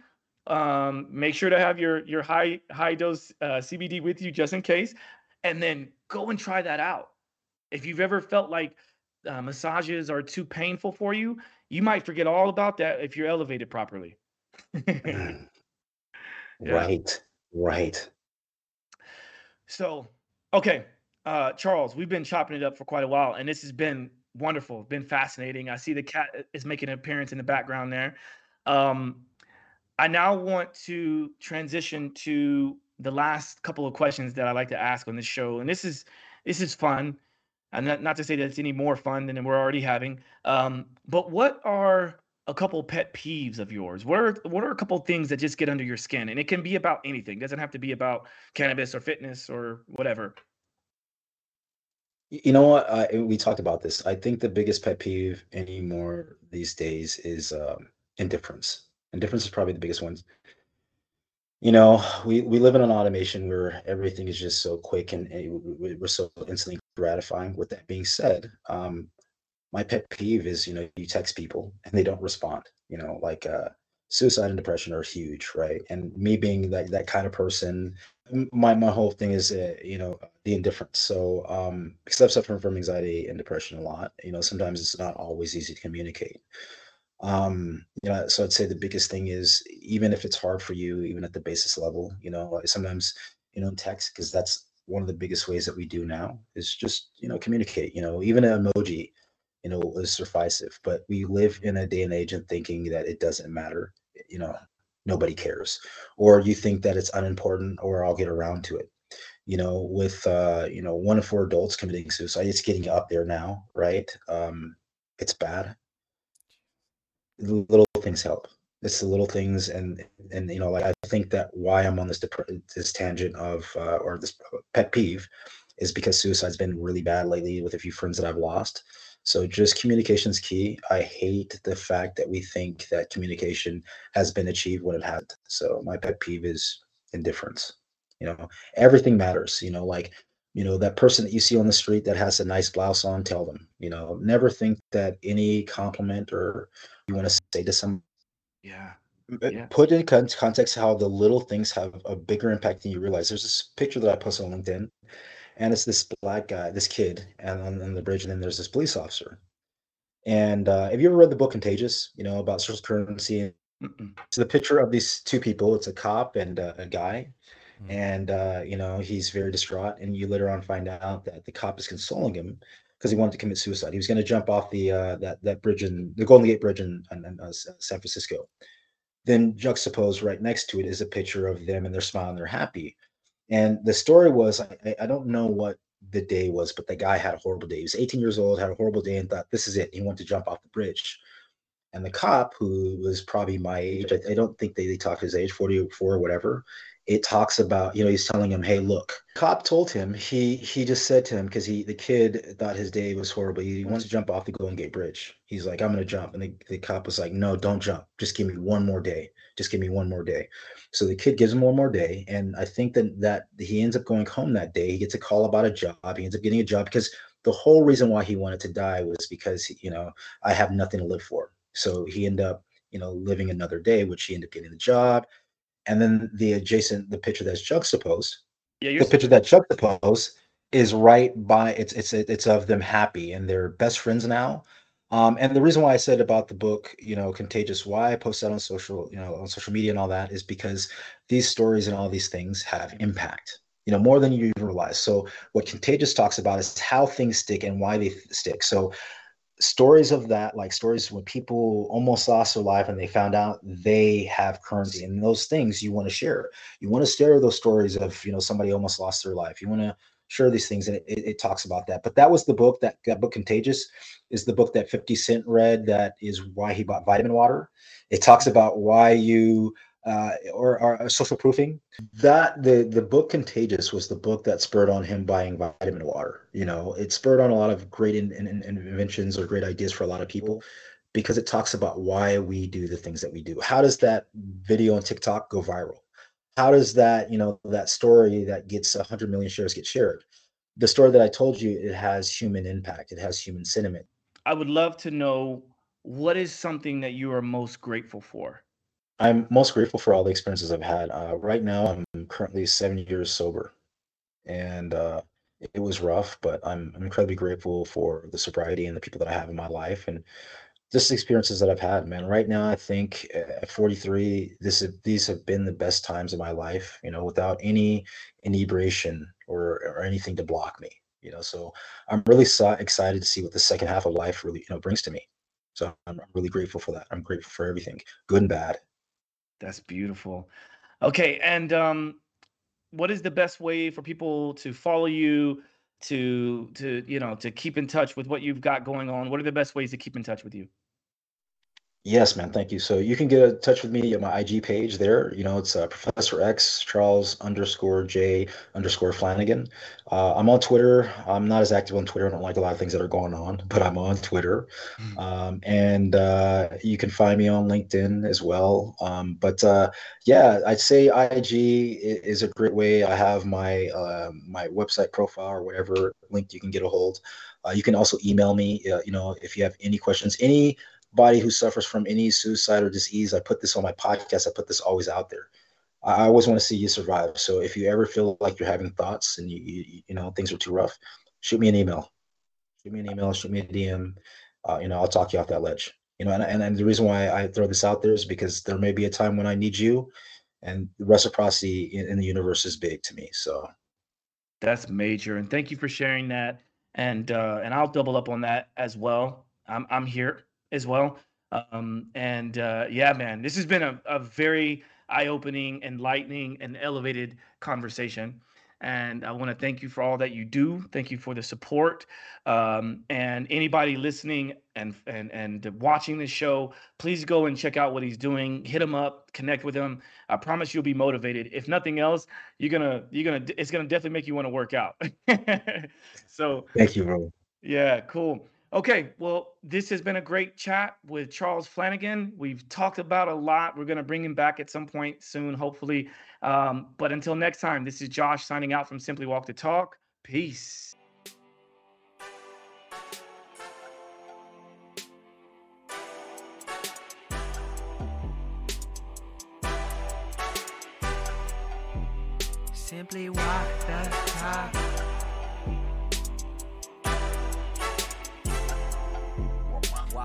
Um, make sure to have your your high high dose uh, CBD with you just in case, and then go and try that out. If you've ever felt like uh, massages are too painful for you, you might forget all about that if you're elevated properly. yeah. Right, right. So, okay, uh, Charles, we've been chopping it up for quite a while, and this has been wonderful, been fascinating. I see the cat is making an appearance in the background there. Um, I now want to transition to the last couple of questions that I like to ask on this show, and this is this is fun, and not, not to say that it's any more fun than we're already having. Um, but what are a couple pet peeves of yours? What are what are a couple things that just get under your skin? And it can be about anything. It doesn't have to be about cannabis or fitness or whatever. You know what? I, we talked about this. I think the biggest pet peeve anymore these days is um, indifference. Indifference is probably the biggest one. You know, we we live in an automation where everything is just so quick and, and we're so instantly gratifying. With that being said, um, my pet peeve is you know you text people and they don't respond. You know, like uh, suicide and depression are huge, right? And me being that that kind of person, my my whole thing is uh, you know the indifference. So um, because I've suffered from anxiety and depression a lot, you know sometimes it's not always easy to communicate. Um, you know, so I'd say the biggest thing is even if it's hard for you, even at the basis level, you know, sometimes you know text because that's one of the biggest ways that we do now is just you know communicate. You know, even an emoji you know is sufficient. But we live in a day and age and thinking that it doesn't matter. You know, nobody cares, or you think that it's unimportant, or I'll get around to it you know, with uh, you know, one in four adults committing suicide. It's getting up there now, right? Um, it's bad. Little things help. It's the little things, and and you know, like I think that why I'm on this dep- this tangent of uh, or this pet peeve is because suicide's been really bad lately with a few friends that I've lost. So just communication is key. I hate the fact that we think that communication has been achieved when it hasn't. So my pet peeve is indifference you know everything matters you know like you know that person that you see on the street that has a nice blouse on tell them you know never think that any compliment or you want to say to some yeah eh, yeah. put in context how the little things have a bigger impact than you realize there's this picture that i posted on linkedin and it's this black guy this kid and on, on the bridge and then there's this police officer and uh, have you ever read the book contagious you know about social currency Mm-mm. so the picture of these two people it's a cop and uh, a guy Mm-hmm. and uh, you know he's very distraught. And you later on find out that the cop is consoling him because he wanted to commit suicide. He was going to jump off the uh, that that bridge in the Golden Gate Bridge in, in, in uh, San Francisco. Then juxtaposed right next to it is a picture of them and they're smiling, they're happy. And the story was I, I don't know what the day was, but the guy had a horrible day. He was 18 years old, had a horrible day, and thought this is it. He wanted to jump off the bridge. And the cop, who was probably my age, I, I don't think they, they talk his age, 44 or whatever, it talks about you know he's telling him hey look cop told him he he just said to him because he the kid thought his day was horrible he wants to jump off the golden gate bridge he's like i'm gonna jump and the, the cop was like no don't jump just give me one more day just give me one more day. So the kid gives him one more day and i think that that he ends up going home that day. He gets a call about a job. He ends up getting a job because the whole reason why he wanted to die was because you know i have nothing to live for. So he ended up you know living another day which he ended up getting the job. And then the adjacent the picture that's juxtaposed yeah the picture that juxtaposed is right by it's it's it's of them happy and they're best friends now um, and the reason why I said about the book, you know, contagious, why I post that on social, you know, on social media and all that is because these stories and all these things have impact, you know, more than you even realize. So what contagious talks about is how things stick and why they stick. So stories of that, like stories when people almost lost their life and they found out they have currency and those things you want to share. You want to share those stories of, you know, somebody almost lost their life. You want to share these things and it, it, talks about that. But that was the book that that book Contagious is the book that 50 Cent read. That is why he bought vitamin water. It talks about why you uh, or, or social proofing. That the the book Contagious was the book that spurred on him buying vitamin water. You know, it spurred on a lot of great in, in, in inventions or great ideas for a lot of people because it talks about why we do the things that we do. How does that video on TikTok go viral? How does that you know that story that gets 100 million shares get shared? The story that I told you, it has human impact. It has human sentiment. I would love to know what is something that you are most grateful for I'm most grateful for all the experiences I've had. Uh, right now, I'm currently seven years sober, and uh, it was rough, but I'm, I'm incredibly grateful for the sobriety and the people that I have in my life, and just experiences that I've had. Man, right now, I think at 43, this is, these have been the best times of my life. You know, without any inebriation or or anything to block me. You know, so I'm really so excited to see what the second half of life really you know brings to me. So I'm, I'm really grateful for that. I'm grateful for everything, good and bad. That's beautiful. Okay, and um, what is the best way for people to follow you, to to you know to keep in touch with what you've got going on? What are the best ways to keep in touch with you? Yes, man. Thank you. So you can get in touch with me at my IG page there. You know, it's uh, Professor X Charles underscore J underscore Flanagan. Uh, I'm on Twitter. I'm not as active on Twitter. I don't like a lot of things that are going on, but I'm on Twitter. Mm. Um, and uh, you can find me on LinkedIn as well. Um, but uh, yeah, I'd say IG is a great way. I have my uh, my website profile or whatever link you can get a hold. Uh, you can also email me. you know, if you have any questions, any body who suffers from any suicide or disease, I put this on my podcast. I put this always out there. I always want to see you survive. So if you ever feel like you're having thoughts and you, you, you know things are too rough, shoot me an email. Shoot me an email. Shoot me a DM. Uh, you know, I'll talk you off that ledge. You know, and, and and the reason why I throw this out there is because there may be a time when I need you, and reciprocity in, in the universe is big to me. So that's major, and thank you for sharing that. And uh, and I'll double up on that as well. I'm I'm here as well. Um, and uh, yeah, man, this has been a, a very eye opening, enlightening, and elevated conversation. And I want to thank you for all that you do. Thank you for the support. Um, and anybody listening and and and watching this show, please go and check out what he's doing. Hit him up, connect with him. I promise you'll be motivated. If nothing else, you're gonna you're gonna it's gonna definitely make you want to work out. so thank you, bro. Yeah, cool. Okay, well, this has been a great chat with Charles Flanagan. We've talked about a lot. We're going to bring him back at some point soon, hopefully. Um, but until next time, this is Josh signing out from Simply Walk the Talk. Peace. Simply walk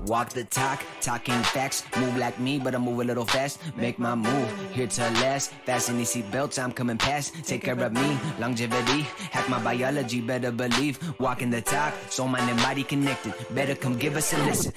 Walk the talk, talking facts. Move like me, but I move a little fast. Make my move, here to last. Fasten these seatbelts, I'm coming past. Take care of me, longevity. Hack my biology, better believe. Walking the talk, soul, mind, and body connected. Better come give us a listen.